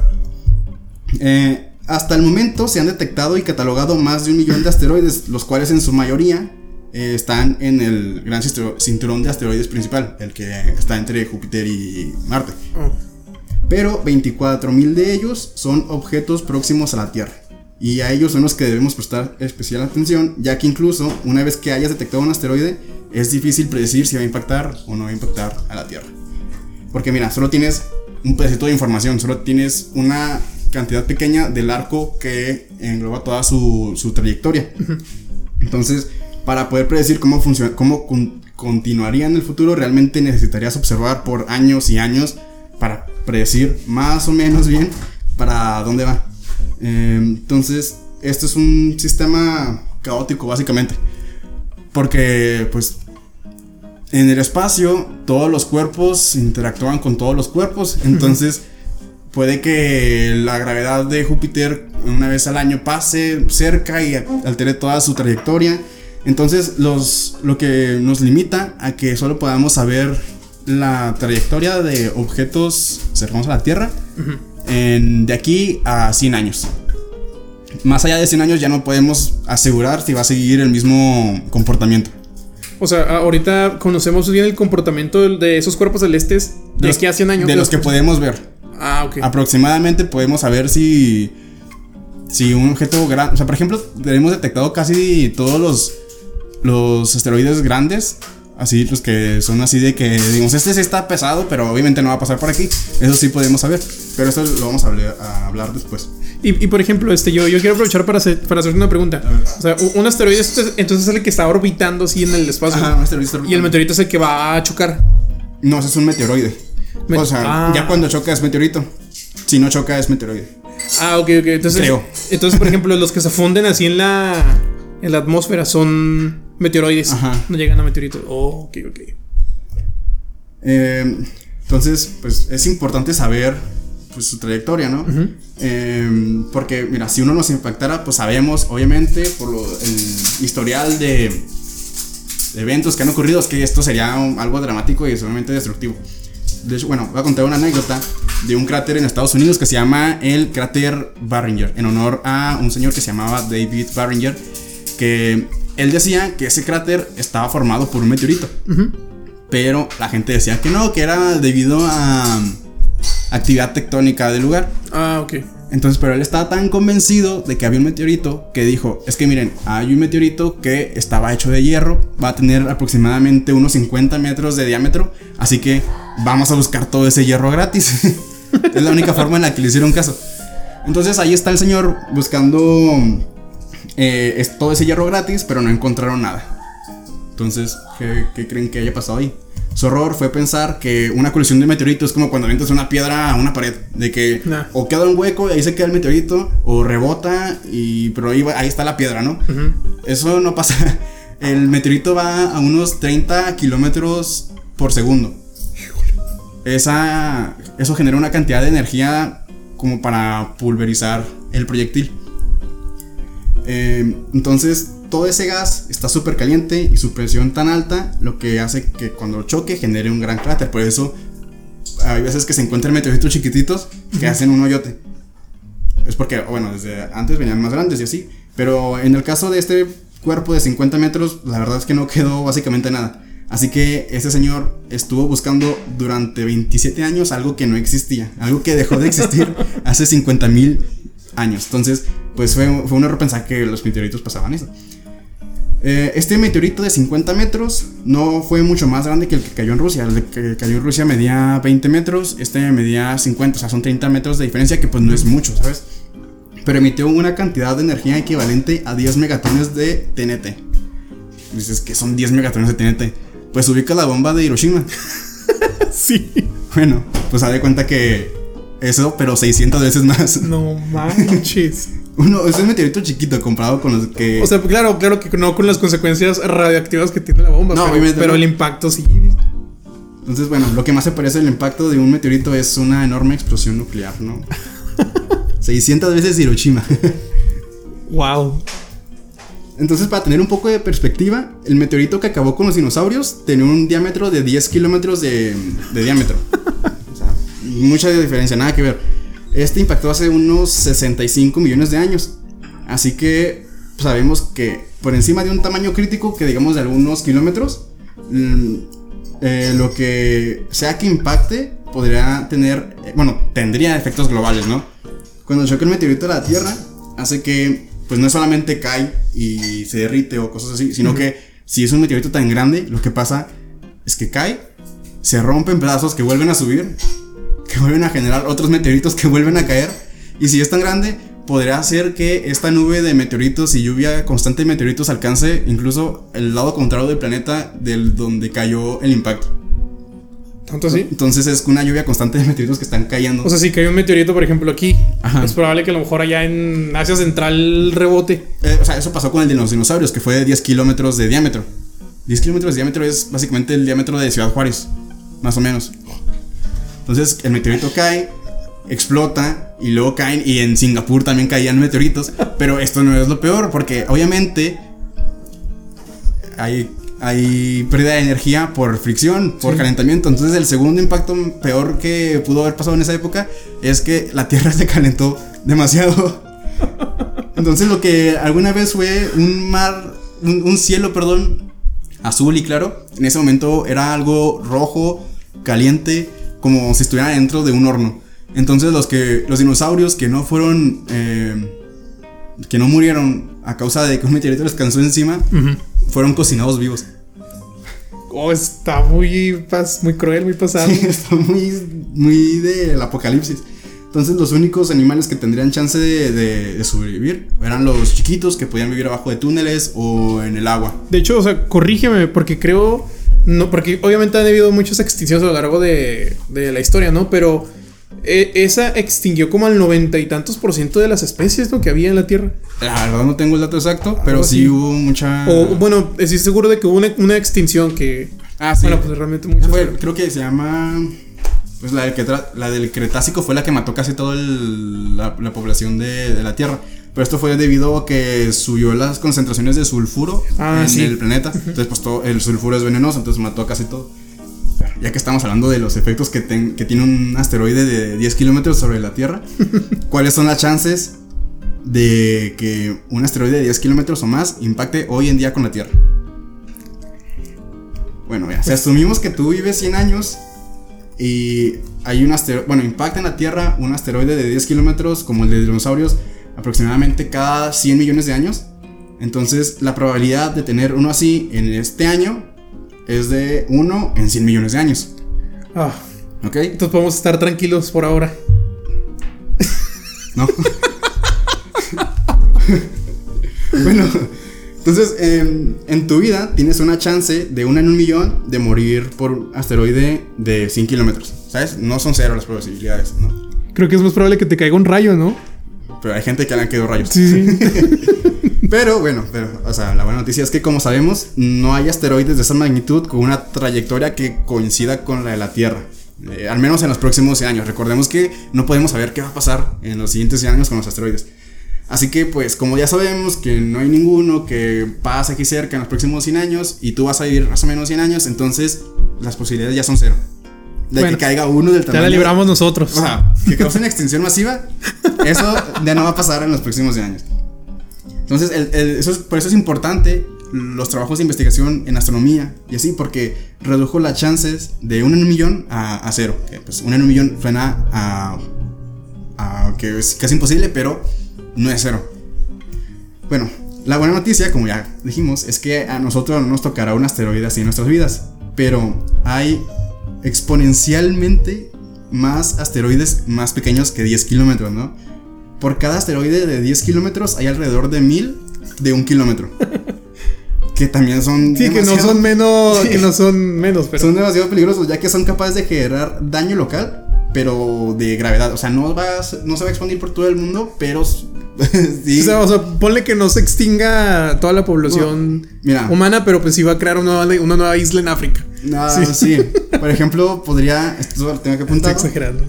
[SPEAKER 2] Eh, hasta el momento se han detectado y catalogado más de un millón de asteroides, los cuales en su mayoría eh, están en el gran cinturón de asteroides principal, el que está entre Júpiter y Marte. Oh pero 24.000 de ellos son objetos próximos a la Tierra. Y a ellos son los que debemos prestar especial atención, ya que incluso una vez que hayas detectado un asteroide, es difícil predecir si va a impactar o no va a impactar a la Tierra. Porque mira, solo tienes un pedacito de información, solo tienes una cantidad pequeña del arco que engloba toda su, trayectoria. Entonces, para poder predecir cómo, funciona, cómo continuaría en el futuro, realmente necesitarías observar por años y años para predecir más o menos bien para dónde va. Em, entonces, esto es un sistema caótico básicamente. Porque pues en el espacio todos los cuerpos interactúan con todos los cuerpos. Entonces puede que la gravedad de Júpiter una vez al año pase cerca y altere toda su trayectoria. Entonces los, lo que nos limita a que solo podamos saber la trayectoria de objetos cercanos a la Tierra de aquí a 100 años. Más allá de 100 años ya no podemos asegurar si va a seguir el mismo comportamiento.
[SPEAKER 1] O sea, ahorita conocemos bien el comportamiento de esos cuerpos celestes de,
[SPEAKER 2] los,
[SPEAKER 1] aquí a 100 años.
[SPEAKER 2] De los que podemos ver.
[SPEAKER 1] Ah, ok.
[SPEAKER 2] Aproximadamente podemos saber si. Si un objeto grande. O sea, por ejemplo, tenemos detectado casi todos los. Los asteroides grandes. Así, los que son así de que. Digamos, este sí está pesado, pero obviamente no va a pasar por aquí. Eso sí podemos saber. Pero esto lo vamos a hablar, a hablar después.
[SPEAKER 1] Y, y, por ejemplo, este, yo, yo quiero aprovechar para, hacer, para hacerte una pregunta. O sea, un asteroide este, entonces es el que está orbitando así en el espacio.
[SPEAKER 2] Ajá, un asteroide está
[SPEAKER 1] Y el meteorito es el que va a chocar.
[SPEAKER 2] No, ese es un meteoroide. O sea,
[SPEAKER 1] ah.
[SPEAKER 2] ya cuando choca es meteorito. Si no choca es meteoroide.
[SPEAKER 1] Ah, ok, ok. Entonces,
[SPEAKER 2] Creo.
[SPEAKER 1] entonces por ejemplo, los que se funden así en la, en la atmósfera son meteoroides.
[SPEAKER 2] Ajá.
[SPEAKER 1] No llegan a meteoritos. Oh, ok, ok.
[SPEAKER 2] Eh, entonces, pues es importante saber pues, su trayectoria, ¿no? Eh, porque, mira, si uno nos impactara, pues sabemos, obviamente, por lo- el historial de, de eventos que han ocurrido, es que esto sería un- algo dramático y sumamente destructivo. De hecho, bueno, voy a contar una anécdota de un cráter en Estados Unidos que se llama el cráter Barringer, en honor a un señor que se llamaba David Barringer, que él decía que ese cráter estaba formado por un meteorito. Pero la gente decía que no, que era debido a actividad tectónica del lugar.
[SPEAKER 1] Ah, ok.
[SPEAKER 2] Entonces, pero él estaba tan convencido de que había un meteorito que dijo, es que miren, hay un meteorito que estaba hecho de hierro, va a tener aproximadamente unos 50 metros de diámetro, así que vamos a buscar todo ese hierro gratis. (laughs) es la única forma en la que le hicieron caso. Entonces ahí está el señor buscando eh, es- todo ese hierro gratis, pero no encontraron nada. Entonces, ¿qué, qué creen que haya pasado ahí? Su horror fue pensar que una colisión de meteoritos es como cuando avientas una piedra a una pared, de que
[SPEAKER 1] Nah.
[SPEAKER 2] o queda un hueco y ahí se queda el meteorito, o rebota y pero ahí, va- ahí está la piedra, ¿no? Eso no pasa. (laughs) El meteorito va a unos 30 kilómetros por segundo. Esa, eso genera una cantidad de energía como para pulverizar el proyectil. Eh, entonces, todo ese gas está súper caliente y su presión tan alta, lo que hace que cuando choque genere un gran cráter. Por eso, hay veces que se encuentran meteoritos chiquititos que hacen un hoyote. Es porque, bueno, desde antes venían más grandes y así. Pero en el caso de este cuerpo de 50 metros, la verdad es que no quedó básicamente nada. Así que este señor estuvo buscando durante 27 años algo que no existía, algo que dejó de existir (laughs) hace 50 mil años. Entonces, pues fue, fue un error pensar que los meteoritos pasaban eso. Eh, este meteorito de 50 metros no fue mucho más grande que el que cayó en Rusia. El que cayó en Rusia medía 20 metros, este medía 50, o sea, son 30 metros de diferencia que pues no es mucho, ¿sabes? Pero emitió una cantidad de energía equivalente a 10 megatones de TNT. Dices que son 10 megatones de TNT. Pues ubica la bomba de Hiroshima. (laughs)
[SPEAKER 1] Sí.
[SPEAKER 2] Bueno, pues haz de cuenta que eso, pero 600 veces más.
[SPEAKER 1] No manches.
[SPEAKER 2] Uno, es un meteorito chiquito comparado con los que...
[SPEAKER 1] O sea, claro, claro que no con las consecuencias radioactivas que tiene la bomba.
[SPEAKER 2] No,
[SPEAKER 1] pero,
[SPEAKER 2] obviamente
[SPEAKER 1] pero el impacto sí.
[SPEAKER 2] Entonces, bueno, lo que más se parece al impacto de un meteorito es una enorme explosión nuclear, ¿no? (laughs) 600 veces Hiroshima.
[SPEAKER 1] Wow.
[SPEAKER 2] Entonces, para tener un poco de perspectiva, el meteorito que acabó con los dinosaurios tenía un diámetro de 10 kilómetros de, de diámetro. O sea, mucha diferencia, nada que ver. Este impactó hace unos 65 millones de años. Así que pues, sabemos que por encima de un tamaño crítico, que digamos de algunos kilómetros, mm, eh, lo que sea que impacte podría tener, eh, bueno, tendría efectos globales, ¿no? Cuando choca el meteorito a la Tierra, hace que, pues no solamente cae y se derrite o cosas así, sino que si es un meteorito tan grande, lo que pasa es que cae, se rompe en pedazos que vuelven a subir, que vuelven a generar otros meteoritos que vuelven a caer, y si es tan grande, podría hacer que esta nube de meteoritos y lluvia constante de meteoritos alcance incluso el lado contrario del planeta del donde cayó el impacto.
[SPEAKER 1] ¿Tanto así?
[SPEAKER 2] Entonces es una lluvia constante de meteoritos que están cayendo.
[SPEAKER 1] O sea, si cae un meteorito, por ejemplo, aquí,
[SPEAKER 2] Ajá.
[SPEAKER 1] es probable que a lo mejor allá en Asia Central rebote.
[SPEAKER 2] Eh, o sea, eso pasó con el de los dinosaurios, que fue de 10 kilómetros de diámetro. 10 kilómetros de diámetro es básicamente el diámetro de Ciudad Juárez, más o menos. Entonces el meteorito cae, explota y luego caen. Y en Singapur también caían meteoritos. Pero esto no es lo peor, porque obviamente hay, hay pérdida de energía por fricción, por calentamiento. Entonces el segundo impacto peor que pudo haber pasado en esa época es que la Tierra (laughs) se calentó demasiado. Entonces lo que alguna vez fue un mar, un, un cielo, perdón, azul y claro, en ese momento era algo rojo, caliente, como si estuviera dentro de un horno. Entonces los que los dinosaurios que no fueron eh, que no murieron a causa de que un meteorito les cansó encima, fueron cocinados vivos.
[SPEAKER 1] Oh, está muy, muy cruel, muy pasado.
[SPEAKER 2] Sí, (laughs) está muy, muy del apocalipsis. Entonces los únicos animales que tendrían chance de, de, sobrevivir eran los chiquitos que podían vivir abajo de túneles o en el agua.
[SPEAKER 1] De hecho, o sea, corrígeme, porque creo... No, porque obviamente han habido muchas extinciones a lo largo de, de la historia, ¿no? Pero e, esa extinguió como al noventa y tantos por ciento de las especies ¿no? que había en la Tierra.
[SPEAKER 2] La verdad no tengo el dato exacto, pero sí hubo mucha...
[SPEAKER 1] O bueno, estoy seguro de que hubo una, extinción que...
[SPEAKER 2] Ah, sí. Bueno, pues realmente mucho. creo que se llama... Pues la del, la del Cretácico fue la que mató casi toda la, población de, la Tierra. Pero esto fue debido a que subió las concentraciones de sulfuro ah, en el planeta. Entonces, pues todo, el sulfuro es venenoso, entonces mató casi todo ya que estamos hablando de los efectos que, tiene un asteroide de 10 kilómetros sobre la Tierra, (laughs) ¿cuáles son las chances de que un asteroide de 10 kilómetros o más impacte hoy en día con la Tierra? Bueno, ya, si pues asumimos que tú vives 100 años y hay un asteroide, bueno, impacta en la Tierra un asteroide de 10 kilómetros como el de dinosaurios aproximadamente cada 100 millones de años. Entonces, la probabilidad de tener uno así en este año es de 1 en 100 millones de años.
[SPEAKER 1] Ah. ¿Ok? Entonces podemos estar tranquilos por ahora.
[SPEAKER 2] No. bueno, entonces en, tu vida tienes una chance de 1 en un millón de morir por asteroide de 100 kilómetros. ¿Sabes? No son cero las probabilidades, ¿no?
[SPEAKER 1] Creo que es más probable que te caiga un rayo, ¿no?
[SPEAKER 2] Pero hay gente que le han caído rayos.
[SPEAKER 1] Sí, sí. (laughs)
[SPEAKER 2] pero bueno, pero, o sea, la buena noticia es que como sabemos, no hay asteroides de esa magnitud con una trayectoria que coincida con la de la Tierra. Eh, al menos en los próximos 100 años. Recordemos que no podemos saber qué va a pasar en los siguientes 100 años con los asteroides. Así que pues como ya sabemos que no hay ninguno que pase aquí cerca en los próximos 100 años y tú vas a vivir más o menos 100 años, entonces las posibilidades ya son cero. De que caiga uno del
[SPEAKER 1] tamaño. Ya la libramos nosotros.
[SPEAKER 2] O sea, que cause una extinción masiva, eso ya no va a pasar en los próximos años. Entonces, eso por eso es importante los trabajos de investigación en astronomía y así, porque redujo las chances de uno en un millón a, cero. Que, pues uno en un millón suena a, a que es casi imposible, pero no es cero. Bueno, la buena noticia, como ya dijimos, es que a nosotros no nos tocará un asteroide así en nuestras vidas, pero hay exponencialmente más asteroides más pequeños que 10 kilómetros, ¿no? Por cada asteroide de 10 kilómetros hay alrededor de 1000 de un kilómetro. (laughs) que también son.
[SPEAKER 1] Sí, que no son menos. (laughs) Que no son menos,
[SPEAKER 2] pero. Son demasiado peligrosos, ya que son capaces de generar daño local, pero de gravedad. O sea, no, va no se va a expandir por todo el mundo, pero. (laughs)
[SPEAKER 1] sí. o, sea, ponle que no se extinga toda la población humana, pero pues sí va a crear una, una nueva isla en África.
[SPEAKER 2] No, sí. Por ejemplo, podría. Esto tengo que apuntar.
[SPEAKER 1] Estoy exagerando.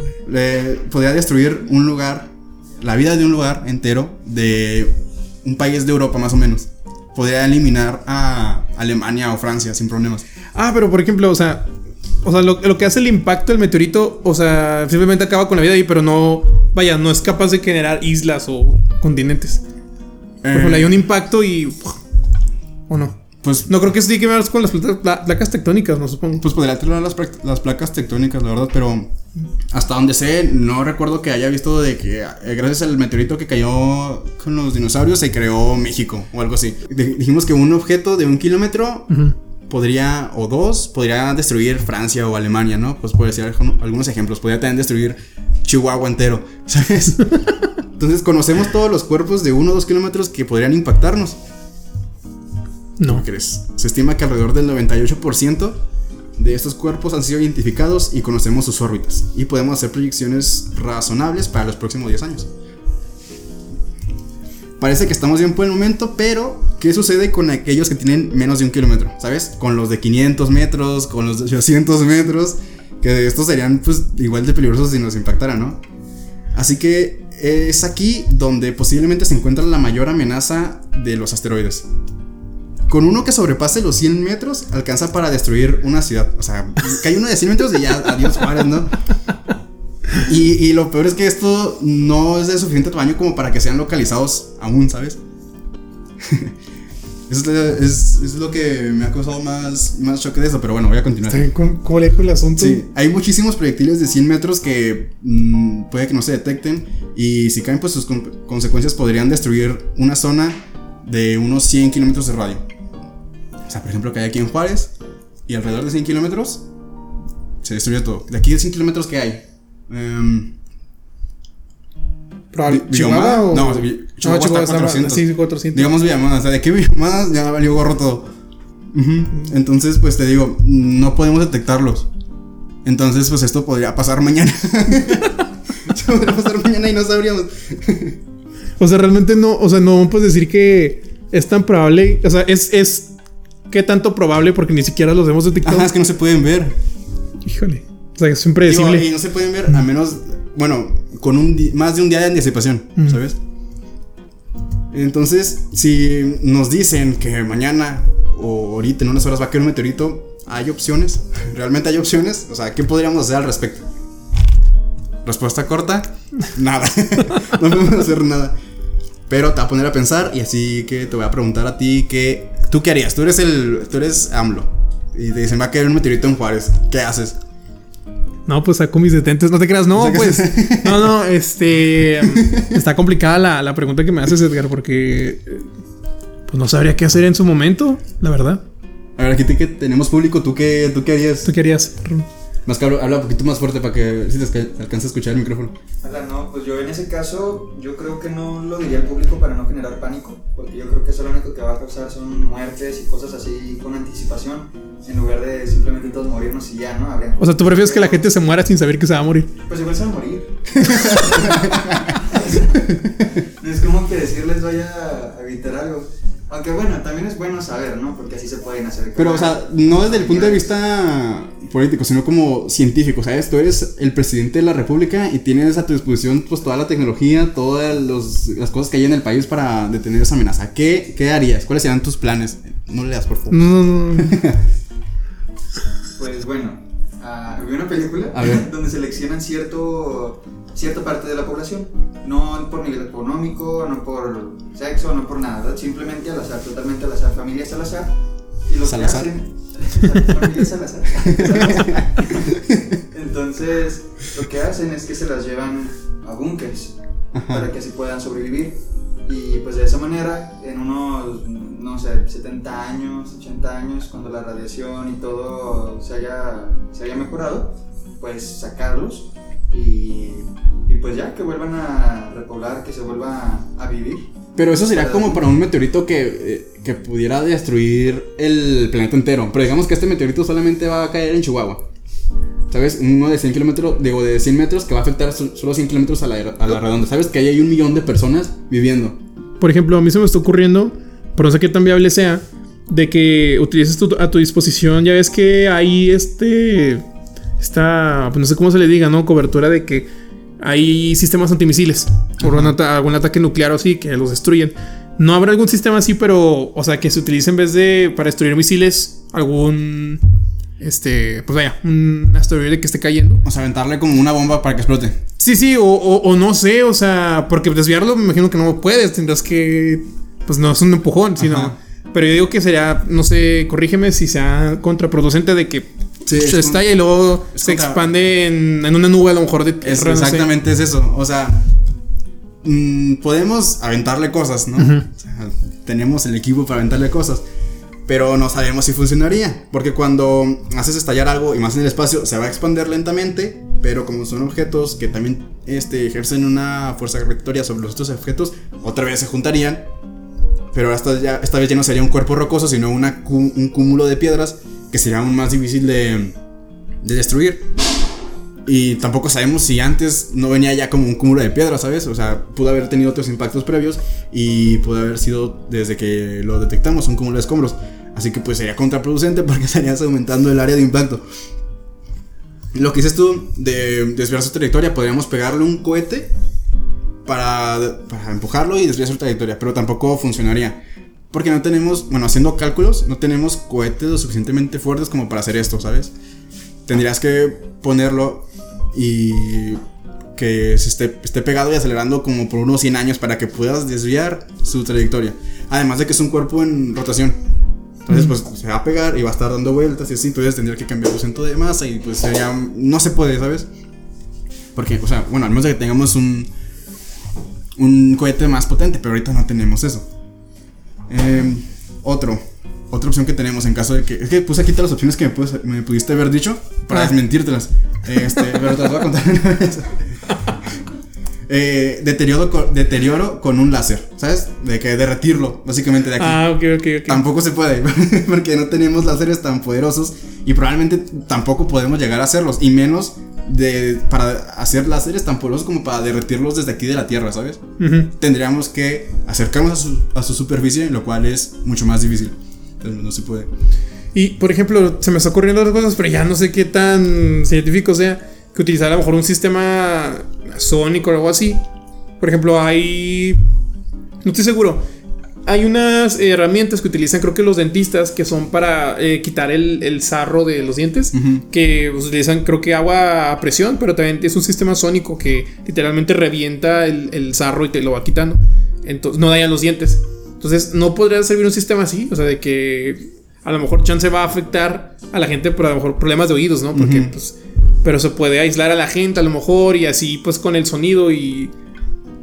[SPEAKER 2] podría destruir un lugar, la vida de un lugar entero de un país de Europa, más o menos. Podría eliminar a Alemania o Francia sin problemas.
[SPEAKER 1] Ah, pero por ejemplo, o sea. O sea, lo, que hace el impacto del meteorito, o sea, simplemente acaba con la vida ahí, pero no. Vaya, no es capaz de generar islas o continentes. Por ejemplo, hay un impacto y. ¿O no? Pues no creo que eso tiene que ver con las placas tectónicas, no supongo.
[SPEAKER 2] Pues podría tener las, las, placas tectónicas, la verdad, pero hasta donde sé, no recuerdo que haya visto de que eh, gracias al meteorito que cayó con los dinosaurios se creó México o algo así. dijimos que un objeto de un kilómetro podría, o dos, podría destruir Francia o Alemania, ¿no? Pues puede ser algunos ejemplos. Podría también destruir Chihuahua entero, (laughs) ¿sabes? (laughs) Entonces conocemos todos los cuerpos de uno o dos kilómetros que podrían impactarnos.
[SPEAKER 1] No.
[SPEAKER 2] crees? Se estima que alrededor del 98% de estos cuerpos han sido identificados y conocemos sus órbitas. Y podemos hacer proyecciones razonables para los próximos 10 años. Parece que estamos bien por el momento, pero ¿qué sucede con aquellos que tienen menos de un kilómetro? ¿Sabes? Con los de 500 metros, con los de 800 metros, que estos serían pues igual de peligrosos si nos impactaran, ¿no? Así que es aquí donde posiblemente se encuentra la mayor amenaza de los asteroides. Con uno que sobrepase los 100 metros, alcanza para destruir una ciudad. O sea, hay uno de 100 metros y ya, adiós Juárez, ¿no? Y, lo peor es que esto no es de suficiente tamaño como para que sean localizados aún, ¿sabes? (laughs) Es, es, es, lo que me ha causado más, más choque de eso, pero bueno, voy a continuar.
[SPEAKER 1] ¿Cómo, le el asunto?
[SPEAKER 2] Sí, hay muchísimos proyectiles de 100 metros que mmm, puede que no se detecten y si caen, pues sus con consecuencias podrían destruir una zona de unos 100 kilómetros de radio. O sea, por ejemplo, que hay aquí en Juárez y alrededor de 100 kilómetros se destruye todo. De aquí a 100 kilómetros, ¿qué hay? Um,
[SPEAKER 1] ¿Chihuahua o...?
[SPEAKER 2] No, Chihuahua, no, Chihuahua está 400. Sí, 400. Digamos Villamanas, o sea, de qué Villamanas (laughs) ya valió gorro todo. Uh -huh. Entonces, pues te digo, no podemos detectarlos. Entonces, pues esto podría pasar mañana. (laughs) podría pasar mañana y no sabríamos. (laughs)
[SPEAKER 1] o sea, realmente no, o sea, no puedes decir que es tan probable, o sea, es, es, ¿qué tanto probable? Porque ni siquiera los hemos detectado.
[SPEAKER 2] Ajá, es que no se pueden ver.
[SPEAKER 1] Híjole. O sea, es impredecible.
[SPEAKER 2] Digo, y no se pueden ver a menos, bueno, con un más de un día de anticipación, mm. ¿sabes? Entonces, si nos dicen que mañana o ahorita en unas horas va a caer un meteorito, ¿hay opciones? (laughs) ¿Realmente hay opciones? O sea, ¿qué podríamos hacer al respecto? Respuesta corta, (laughs) nada. (laughs) no podemos hacer nada. Pero te va a poner a pensar y así que te voy a preguntar a ti que tú qué harías? Tú eres el tú eres AMLO y te dicen va a caer un meteorito en Juárez. ¿Qué haces?
[SPEAKER 1] No, pues saco mis detentes, no te creas, no, (laughs) pues. (laughs) No, no, este. Está complicada la, la, pregunta que me haces, Edgar, porque. Pues no sabría qué hacer en su momento, la verdad.
[SPEAKER 2] A ver, aquí te, que tenemos público, ¿tú qué, ¿tú qué harías?
[SPEAKER 1] ¿Tú qué harías?
[SPEAKER 2] Más caro, habla un poquito más fuerte para que si te alcance a escuchar el micrófono.
[SPEAKER 3] Hola, no, pues yo en ese caso, yo creo que no lo diría al público para no generar pánico, porque yo creo que eso lo único que va a causar son muertes y cosas así con anticipación, en lugar de simplemente todos morirnos y ya, ¿no? Habrían
[SPEAKER 1] o sea, ¿tú prefieres que la gente se muera sin saber que se va a morir?
[SPEAKER 3] Pues igual se va a morir. (laughs) (laughs) no es como que decirles vaya a evitar algo. Aunque bueno, también es bueno saber, ¿no? Porque así se pueden hacer.
[SPEAKER 2] Pero, o sea, no desde el punto de vista político, sino como científico, ¿sabes? Tú eres el presidente de la república y tienes a tu disposición pues toda la tecnología, todas los, las cosas que hay en el país para detener esa amenaza. ¿Qué, qué harías? ¿Cuáles serían tus planes? No leas, por favor.
[SPEAKER 1] No, no, no. (laughs)
[SPEAKER 3] pues bueno, uh, vi una película (laughs) donde seleccionan cierto cierta parte de la población. No por nivel económico, no por sexo, no por nada. Simplemente al azar, totalmente al azar, familias al azar. Y lo
[SPEAKER 2] Salazar.
[SPEAKER 3] que hacen. (laughs) familias al azar. (laughs) Entonces, lo que hacen es que se las llevan a búnkers para que así puedan sobrevivir. Y pues de esa manera, en unos, no sé, 70 años, 80 años, cuando la radiación y todo se haya, se haya mejorado, pues sacarlos y, y, pues ya que vuelvan a repoblar, que se vuelva a, vivir.
[SPEAKER 2] Pero eso sería como para un meteorito que, eh, que, pudiera destruir el planeta entero. Pero digamos que este meteorito solamente va a caer en Chihuahua. ¿Sabes? Uno de 100 kilómetros, digo, de 100 metros que va a afectar solo 100 kilómetros a la, a la redonda. ¿Sabes? Que ahí hay un millón de personas viviendo.
[SPEAKER 1] Por ejemplo, a mí se me está ocurriendo, pero no sé qué tan viable sea, de que utilices tu, a tu disposición, ya ves que hay este esta, pues no sé cómo se le diga, ¿no? Cobertura de que hay sistemas antimisiles por ata algún ataque nuclear o así que los destruyen. No habrá algún sistema así, pero, o sea, que se utilice en vez de para destruir misiles algún, este, pues vaya, un asteroide que esté cayendo.
[SPEAKER 2] O sea, aventarle como una bomba para que explote.
[SPEAKER 1] Sí, sí, o, o, o no sé, o sea, porque desviarlo me imagino que no puedes, tendrás que, pues no es un empujón, sino... Ajá. Pero yo digo que sería, no sé, corrígeme si sea contraproducente de que
[SPEAKER 2] Sí,
[SPEAKER 1] se estalla y luego se
[SPEAKER 2] contra-
[SPEAKER 1] expande en, en una nube a lo mejor de
[SPEAKER 2] Es,
[SPEAKER 1] tierra. no sé.
[SPEAKER 2] exactamente es eso. O sea, mm, podemos aventarle cosas, ¿no?
[SPEAKER 1] Ujú.
[SPEAKER 2] O sea, tenemos el equipo para aventarle cosas. Pero no sabemos si funcionaría. Porque cuando haces estallar algo y más en el espacio, se va a expandir lentamente. Pero como son objetos que también este, ejercen una fuerza gravitatoria sobre los otros objetos, otra vez se juntarían. Pero esta, ya, esta vez ya no sería un cuerpo rocoso, sino un cúmulo de piedras que sería aún más difícil de, de destruir. Y tampoco sabemos si antes no venía ya como un cúmulo de piedras, ¿sabes? O sea, pudo haber tenido otros impactos previos y pudo haber sido desde que lo detectamos un cúmulo de escombros. Así que pues sería contraproducente (laughs) porque estarías aumentando el área de impacto. Lo que dices tú de desviar su trayectoria, podríamos pegarle un cohete para, para empujarlo y desviar su trayectoria, pero tampoco funcionaría. Porque no tenemos, bueno, haciendo cálculos, no tenemos cohetes lo suficientemente fuertes como para hacer esto, ¿sabes? Tendrías que ponerlo y que se esté, esté pegado y acelerando como por unos 100 años para que puedas desviar su trayectoria. Además de que es un cuerpo en rotación. Entonces, pues se va a pegar y va a estar dando vueltas y así. Entonces tendría que cambiar su centro de masa y pues sería. No se puede, ¿sabes? Porque, o sea, bueno, al menos de que tengamos un. Un cohete más potente, pero ahorita no tenemos eso. Em, otro. Otra opción que tenemos en caso de que. Es que puse aquí todas las opciones que me, pudiste haber dicho para
[SPEAKER 1] Ah.
[SPEAKER 2] desmentírtelas. Este, (laughs) pero te las voy a contar una vez. (laughs) Eh, deterioro con un láser, ¿sabes? De que derretirlo, básicamente de aquí.
[SPEAKER 1] Ah, ok, ok, ok.
[SPEAKER 2] Tampoco se puede, (laughs) porque no tenemos láseres tan poderosos y probablemente tampoco podemos llegar a hacerlos, y menos de para hacer láseres tan poderosos como para derretirlos desde aquí de la Tierra, ¿sabes?
[SPEAKER 1] Ujú.
[SPEAKER 2] Tendríamos que acercarnos a su, a su superficie, lo cual es mucho más difícil. Entonces no se puede.
[SPEAKER 1] Y, por ejemplo, se me está ocurriendo otras cosas, pero ya no sé qué tan científico sea que utilizar a lo mejor un sistema sónico o algo así. Por ejemplo, hay... No estoy seguro. Hay unas herramientas que utilizan, creo que los dentistas, que son para eh, quitar el, el sarro de los dientes.
[SPEAKER 2] Ujú.
[SPEAKER 1] Que utilizan, creo que agua a presión, pero también es un sistema sónico que literalmente revienta el, el sarro y te lo va quitando. Entonces, no daña los dientes. Entonces, no podría servir un sistema así, o sea, de que a lo mejor chance va a afectar a la gente por a lo mejor problemas de oídos, ¿no? Porque, pues, pero se puede aislar a la gente a lo mejor y así, pues, con el sonido y.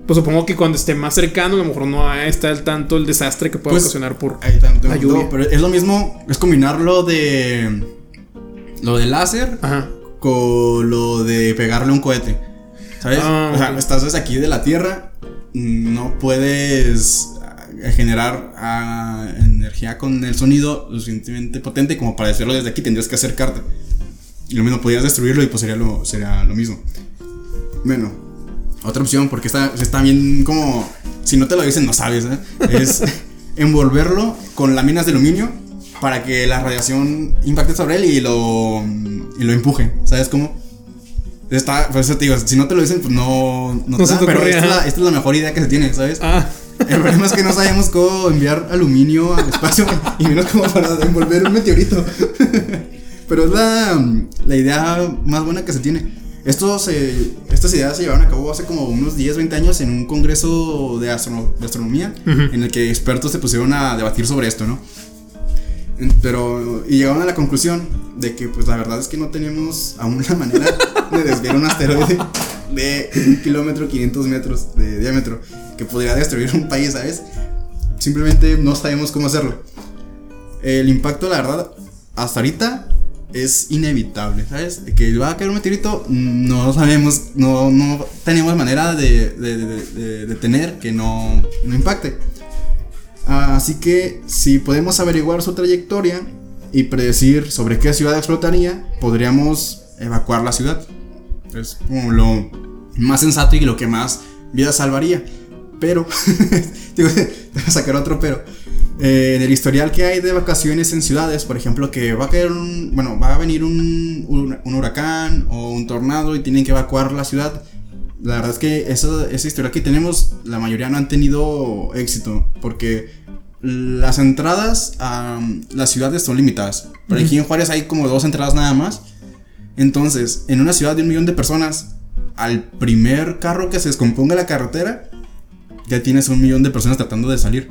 [SPEAKER 1] Pues supongo que cuando esté más cercano, a lo mejor no está al tanto el desastre que puede
[SPEAKER 2] Pues,
[SPEAKER 1] ocasionar por.
[SPEAKER 2] Ahí tanto.
[SPEAKER 1] La lluvia.
[SPEAKER 2] no, pero es lo mismo, es combinar lo de. Lo de láser
[SPEAKER 1] Ajá.
[SPEAKER 2] con lo de pegarle un cohete. ¿Sabes?
[SPEAKER 1] Ah,
[SPEAKER 2] o sea,
[SPEAKER 1] ok.
[SPEAKER 2] estás desde aquí de la Tierra, no puedes generar ah, energía con el sonido lo suficientemente potente como para hacerlo desde aquí, tendrías que acercarte. Y lo mismo, podrías destruirlo y pues sería lo, sería lo mismo. Bueno, otra opción, porque está, está bien como... Si no te lo dicen, no sabes, ¿eh? Es (laughs) envolverlo con láminas de aluminio para que la radiación impacte sobre él y lo, y lo empuje. ¿Sabes cómo? Está, por eso te digo, si no te lo dicen, pues no, no,
[SPEAKER 1] No
[SPEAKER 2] te
[SPEAKER 1] se
[SPEAKER 2] da,
[SPEAKER 1] te
[SPEAKER 2] pero esta es, la, esta es la mejor idea que se tiene, ¿sabes?
[SPEAKER 1] Ah.
[SPEAKER 2] El problema es que no sabemos cómo enviar aluminio al espacio y menos como para envolver un meteorito. (laughs) Pero es la, la idea más buena que se tiene. Esto se- estas ideas se llevaron a cabo hace como unos 10, 20 años en un congreso de, astrono- de astronomía
[SPEAKER 1] Ujú.
[SPEAKER 2] en el que expertos se pusieron a debatir sobre esto, ¿no? Pero, y llegaron a la conclusión de que, pues la verdad es que no tenemos aún la manera (laughs) de desviar un asteroide de un kilómetro 500 metros de diámetro que podría destruir un país, ¿sabes? Simplemente no sabemos cómo hacerlo. El impacto, la verdad, hasta ahorita es inevitable, ¿sabes? Que va a caer un meteorito, no sabemos, no, no tenemos manera de, de, de- de- de tener que no, no impacte. Así que si podemos averiguar su trayectoria y predecir sobre qué ciudad explotaría, podríamos evacuar la ciudad. Es como lo más sensato y lo que más vida salvaría. Pero, (laughs) digo, (laughs) te voy a sacar otro pero. Eh, en el historial que hay de vacaciones en ciudades, por ejemplo, que va a caer un, bueno, va a venir un, un- un huracán o un tornado y tienen que evacuar la ciudad. La verdad es que esa, esa historia que tenemos, la mayoría no han tenido éxito, porque las entradas a las ciudades son limitadas. Por aquí en Juárez hay como dos entradas nada más. Entonces, en una ciudad de un millón de personas, al primer carro que se descomponga la carretera, ya tienes un millón de personas tratando de salir.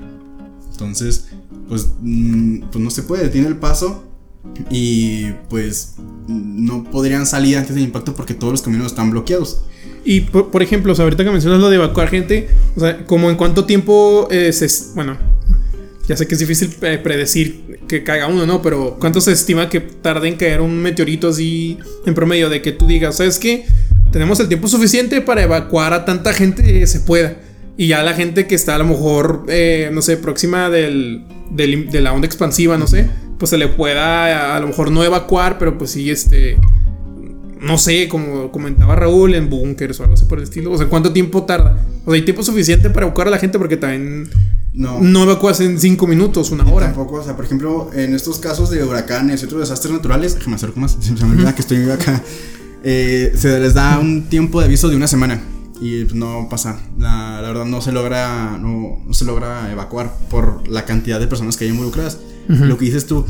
[SPEAKER 2] Entonces, pues, mm, pues no se puede, detiene el paso y pues no podrían salir antes del impacto porque todos los caminos están bloqueados.
[SPEAKER 1] Y por, por ejemplo, ahorita que mencionas lo de evacuar gente, o sea, como en cuánto tiempo eh, Bueno, ya sé que es difícil eh, predecir que caiga uno, ¿no? Pero ¿cuánto se estima que tarde en caer un meteorito así en promedio? De que tú digas, ¿sabes qué? Tenemos el tiempo suficiente para evacuar a tanta gente que se pueda. Y ya la gente que está a lo mejor, eh, no sé, próxima del, del- de la onda expansiva, no sé, pues se le pueda a, lo mejor no evacuar, pero pues sí, este no sé, como comentaba Raúl, en búnkers o algo así por el estilo. O sea, ¿cuánto tiempo tarda? O sea, hay tiempo suficiente para evacuar a la gente porque también
[SPEAKER 2] No.
[SPEAKER 1] no evacuas en 5 minutos, una hora.
[SPEAKER 2] Tampoco, o sea, por ejemplo, en estos casos de huracanes y otros desastres naturales, déjame acerco más, (laughs) se me olvida que estoy acá, eh, se les da un tiempo de aviso de una semana y pues, no pasa, la, la verdad no se logra, no, no se logra evacuar por la cantidad de personas que hay involucradas. Lo que dices tú,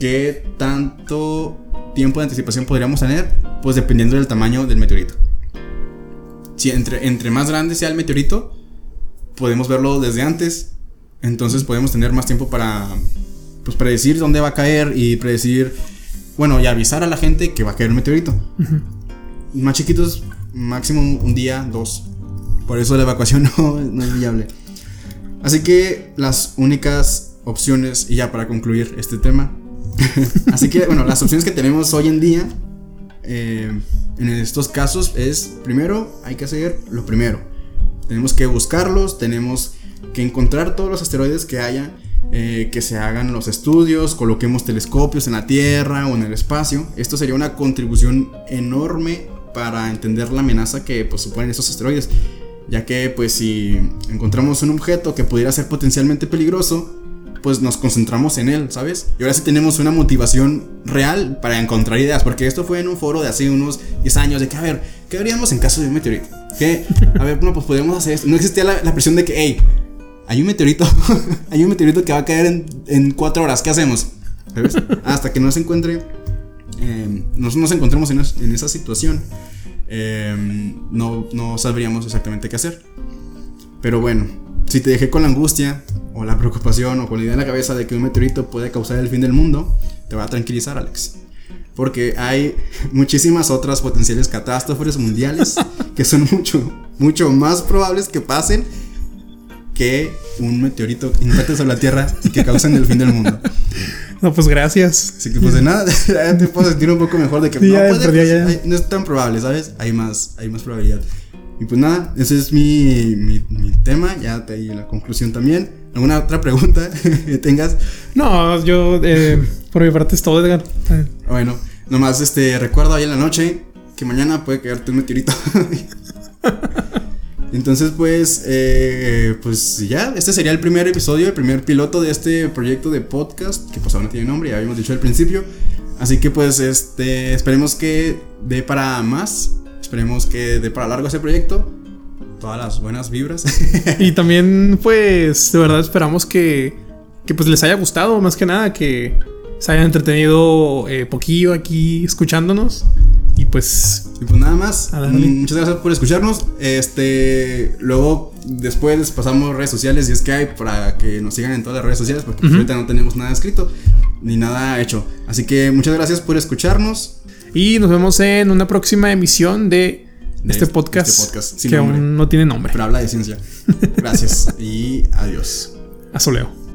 [SPEAKER 2] ¿qué tanto tiempo de anticipación podríamos tener? Pues dependiendo del tamaño del meteorito. Si entre, entre más grande sea el meteorito, podemos verlo desde antes Entonces podemos tener más tiempo para pues predecir dónde va a caer y predecir, bueno, y avisar a la gente que va a caer un meteorito. Más chiquitos, máximo un día, dos. Por eso la evacuación (laughs) no, no es viable. Así que las únicas opciones, y ya para concluir este tema, (laughs) así que bueno, las opciones que tenemos hoy en día eh, en estos casos es, primero, hay que hacer lo primero. Tenemos que buscarlos, tenemos que encontrar todos los asteroides que haya, eh, que se hagan los estudios, coloquemos telescopios en la Tierra o en el espacio. Esto sería una contribución enorme para entender la amenaza que pues, suponen esos asteroides. Ya que pues si encontramos un objeto que pudiera ser potencialmente peligroso, pues nos concentramos en él, ¿sabes? Y ahora sí tenemos una motivación real para encontrar ideas, porque esto fue en un foro de hace unos 10 años, de que, a ver, ¿qué haríamos en caso de un meteorito? Que, a ver, no, pues podemos hacer esto. No existía la, presión de que, hey, hay un meteorito, (laughs) hay un meteorito que va a caer en, en 4 horas, ¿qué hacemos? ¿Sabes? Hasta que no se encuentre, eh, nos, nos encontremos en, en esa situación, eh, no, no sabríamos exactamente qué hacer. Pero bueno, si te dejé con la angustia o la preocupación o con la idea en la cabeza de que un meteorito puede causar el fin del mundo, te va a tranquilizar, Alex. Porque hay muchísimas otras potenciales catástrofes mundiales (laughs) que son mucho, mucho más probables que pasen que un meteorito impacte sobre la Tierra y que causen el fin del mundo.
[SPEAKER 1] No, pues gracias.
[SPEAKER 2] Así que pues de nada, (laughs) ya te puedo sentir un poco mejor de que no, pues, no es tan probable, ¿sabes? Hay más, hay más probabilidad. Y pues nada, ese es mi, mi, tema, ya te di la conclusión también. ¿Alguna otra pregunta (laughs) que tengas?
[SPEAKER 1] No, yo eh, por mi parte es todo, Edgar.
[SPEAKER 2] Bueno, nomás este, recuerda hoy en la noche que mañana puede caerte un meteorito. (laughs) Entonces, pues, eh, pues ya, este sería el primer episodio, el primer piloto de este proyecto de podcast, que pues aún no tiene nombre, ya habíamos dicho al principio. Así que pues, este, esperemos que dé para más. Esperemos que dé para largo ese proyecto. Todas las buenas vibras. (laughs)
[SPEAKER 1] y también, pues, de verdad esperamos que, que pues les haya gustado, más que nada, que se hayan entretenido eh, poquillo aquí escuchándonos. Y pues.
[SPEAKER 2] Y pues nada más. Muchas gracias por escucharnos. Este. Luego, después les pasamos redes sociales y Skype para que nos sigan en todas las redes sociales. Porque ahorita no tenemos nada escrito ni nada hecho. Así que muchas gracias por escucharnos.
[SPEAKER 1] Y nos vemos en una próxima emisión de, este, este, podcast, este podcast que aún no tiene nombre.
[SPEAKER 2] Pero habla de ciencia. (laughs) Gracias y adiós.
[SPEAKER 1] A soleo.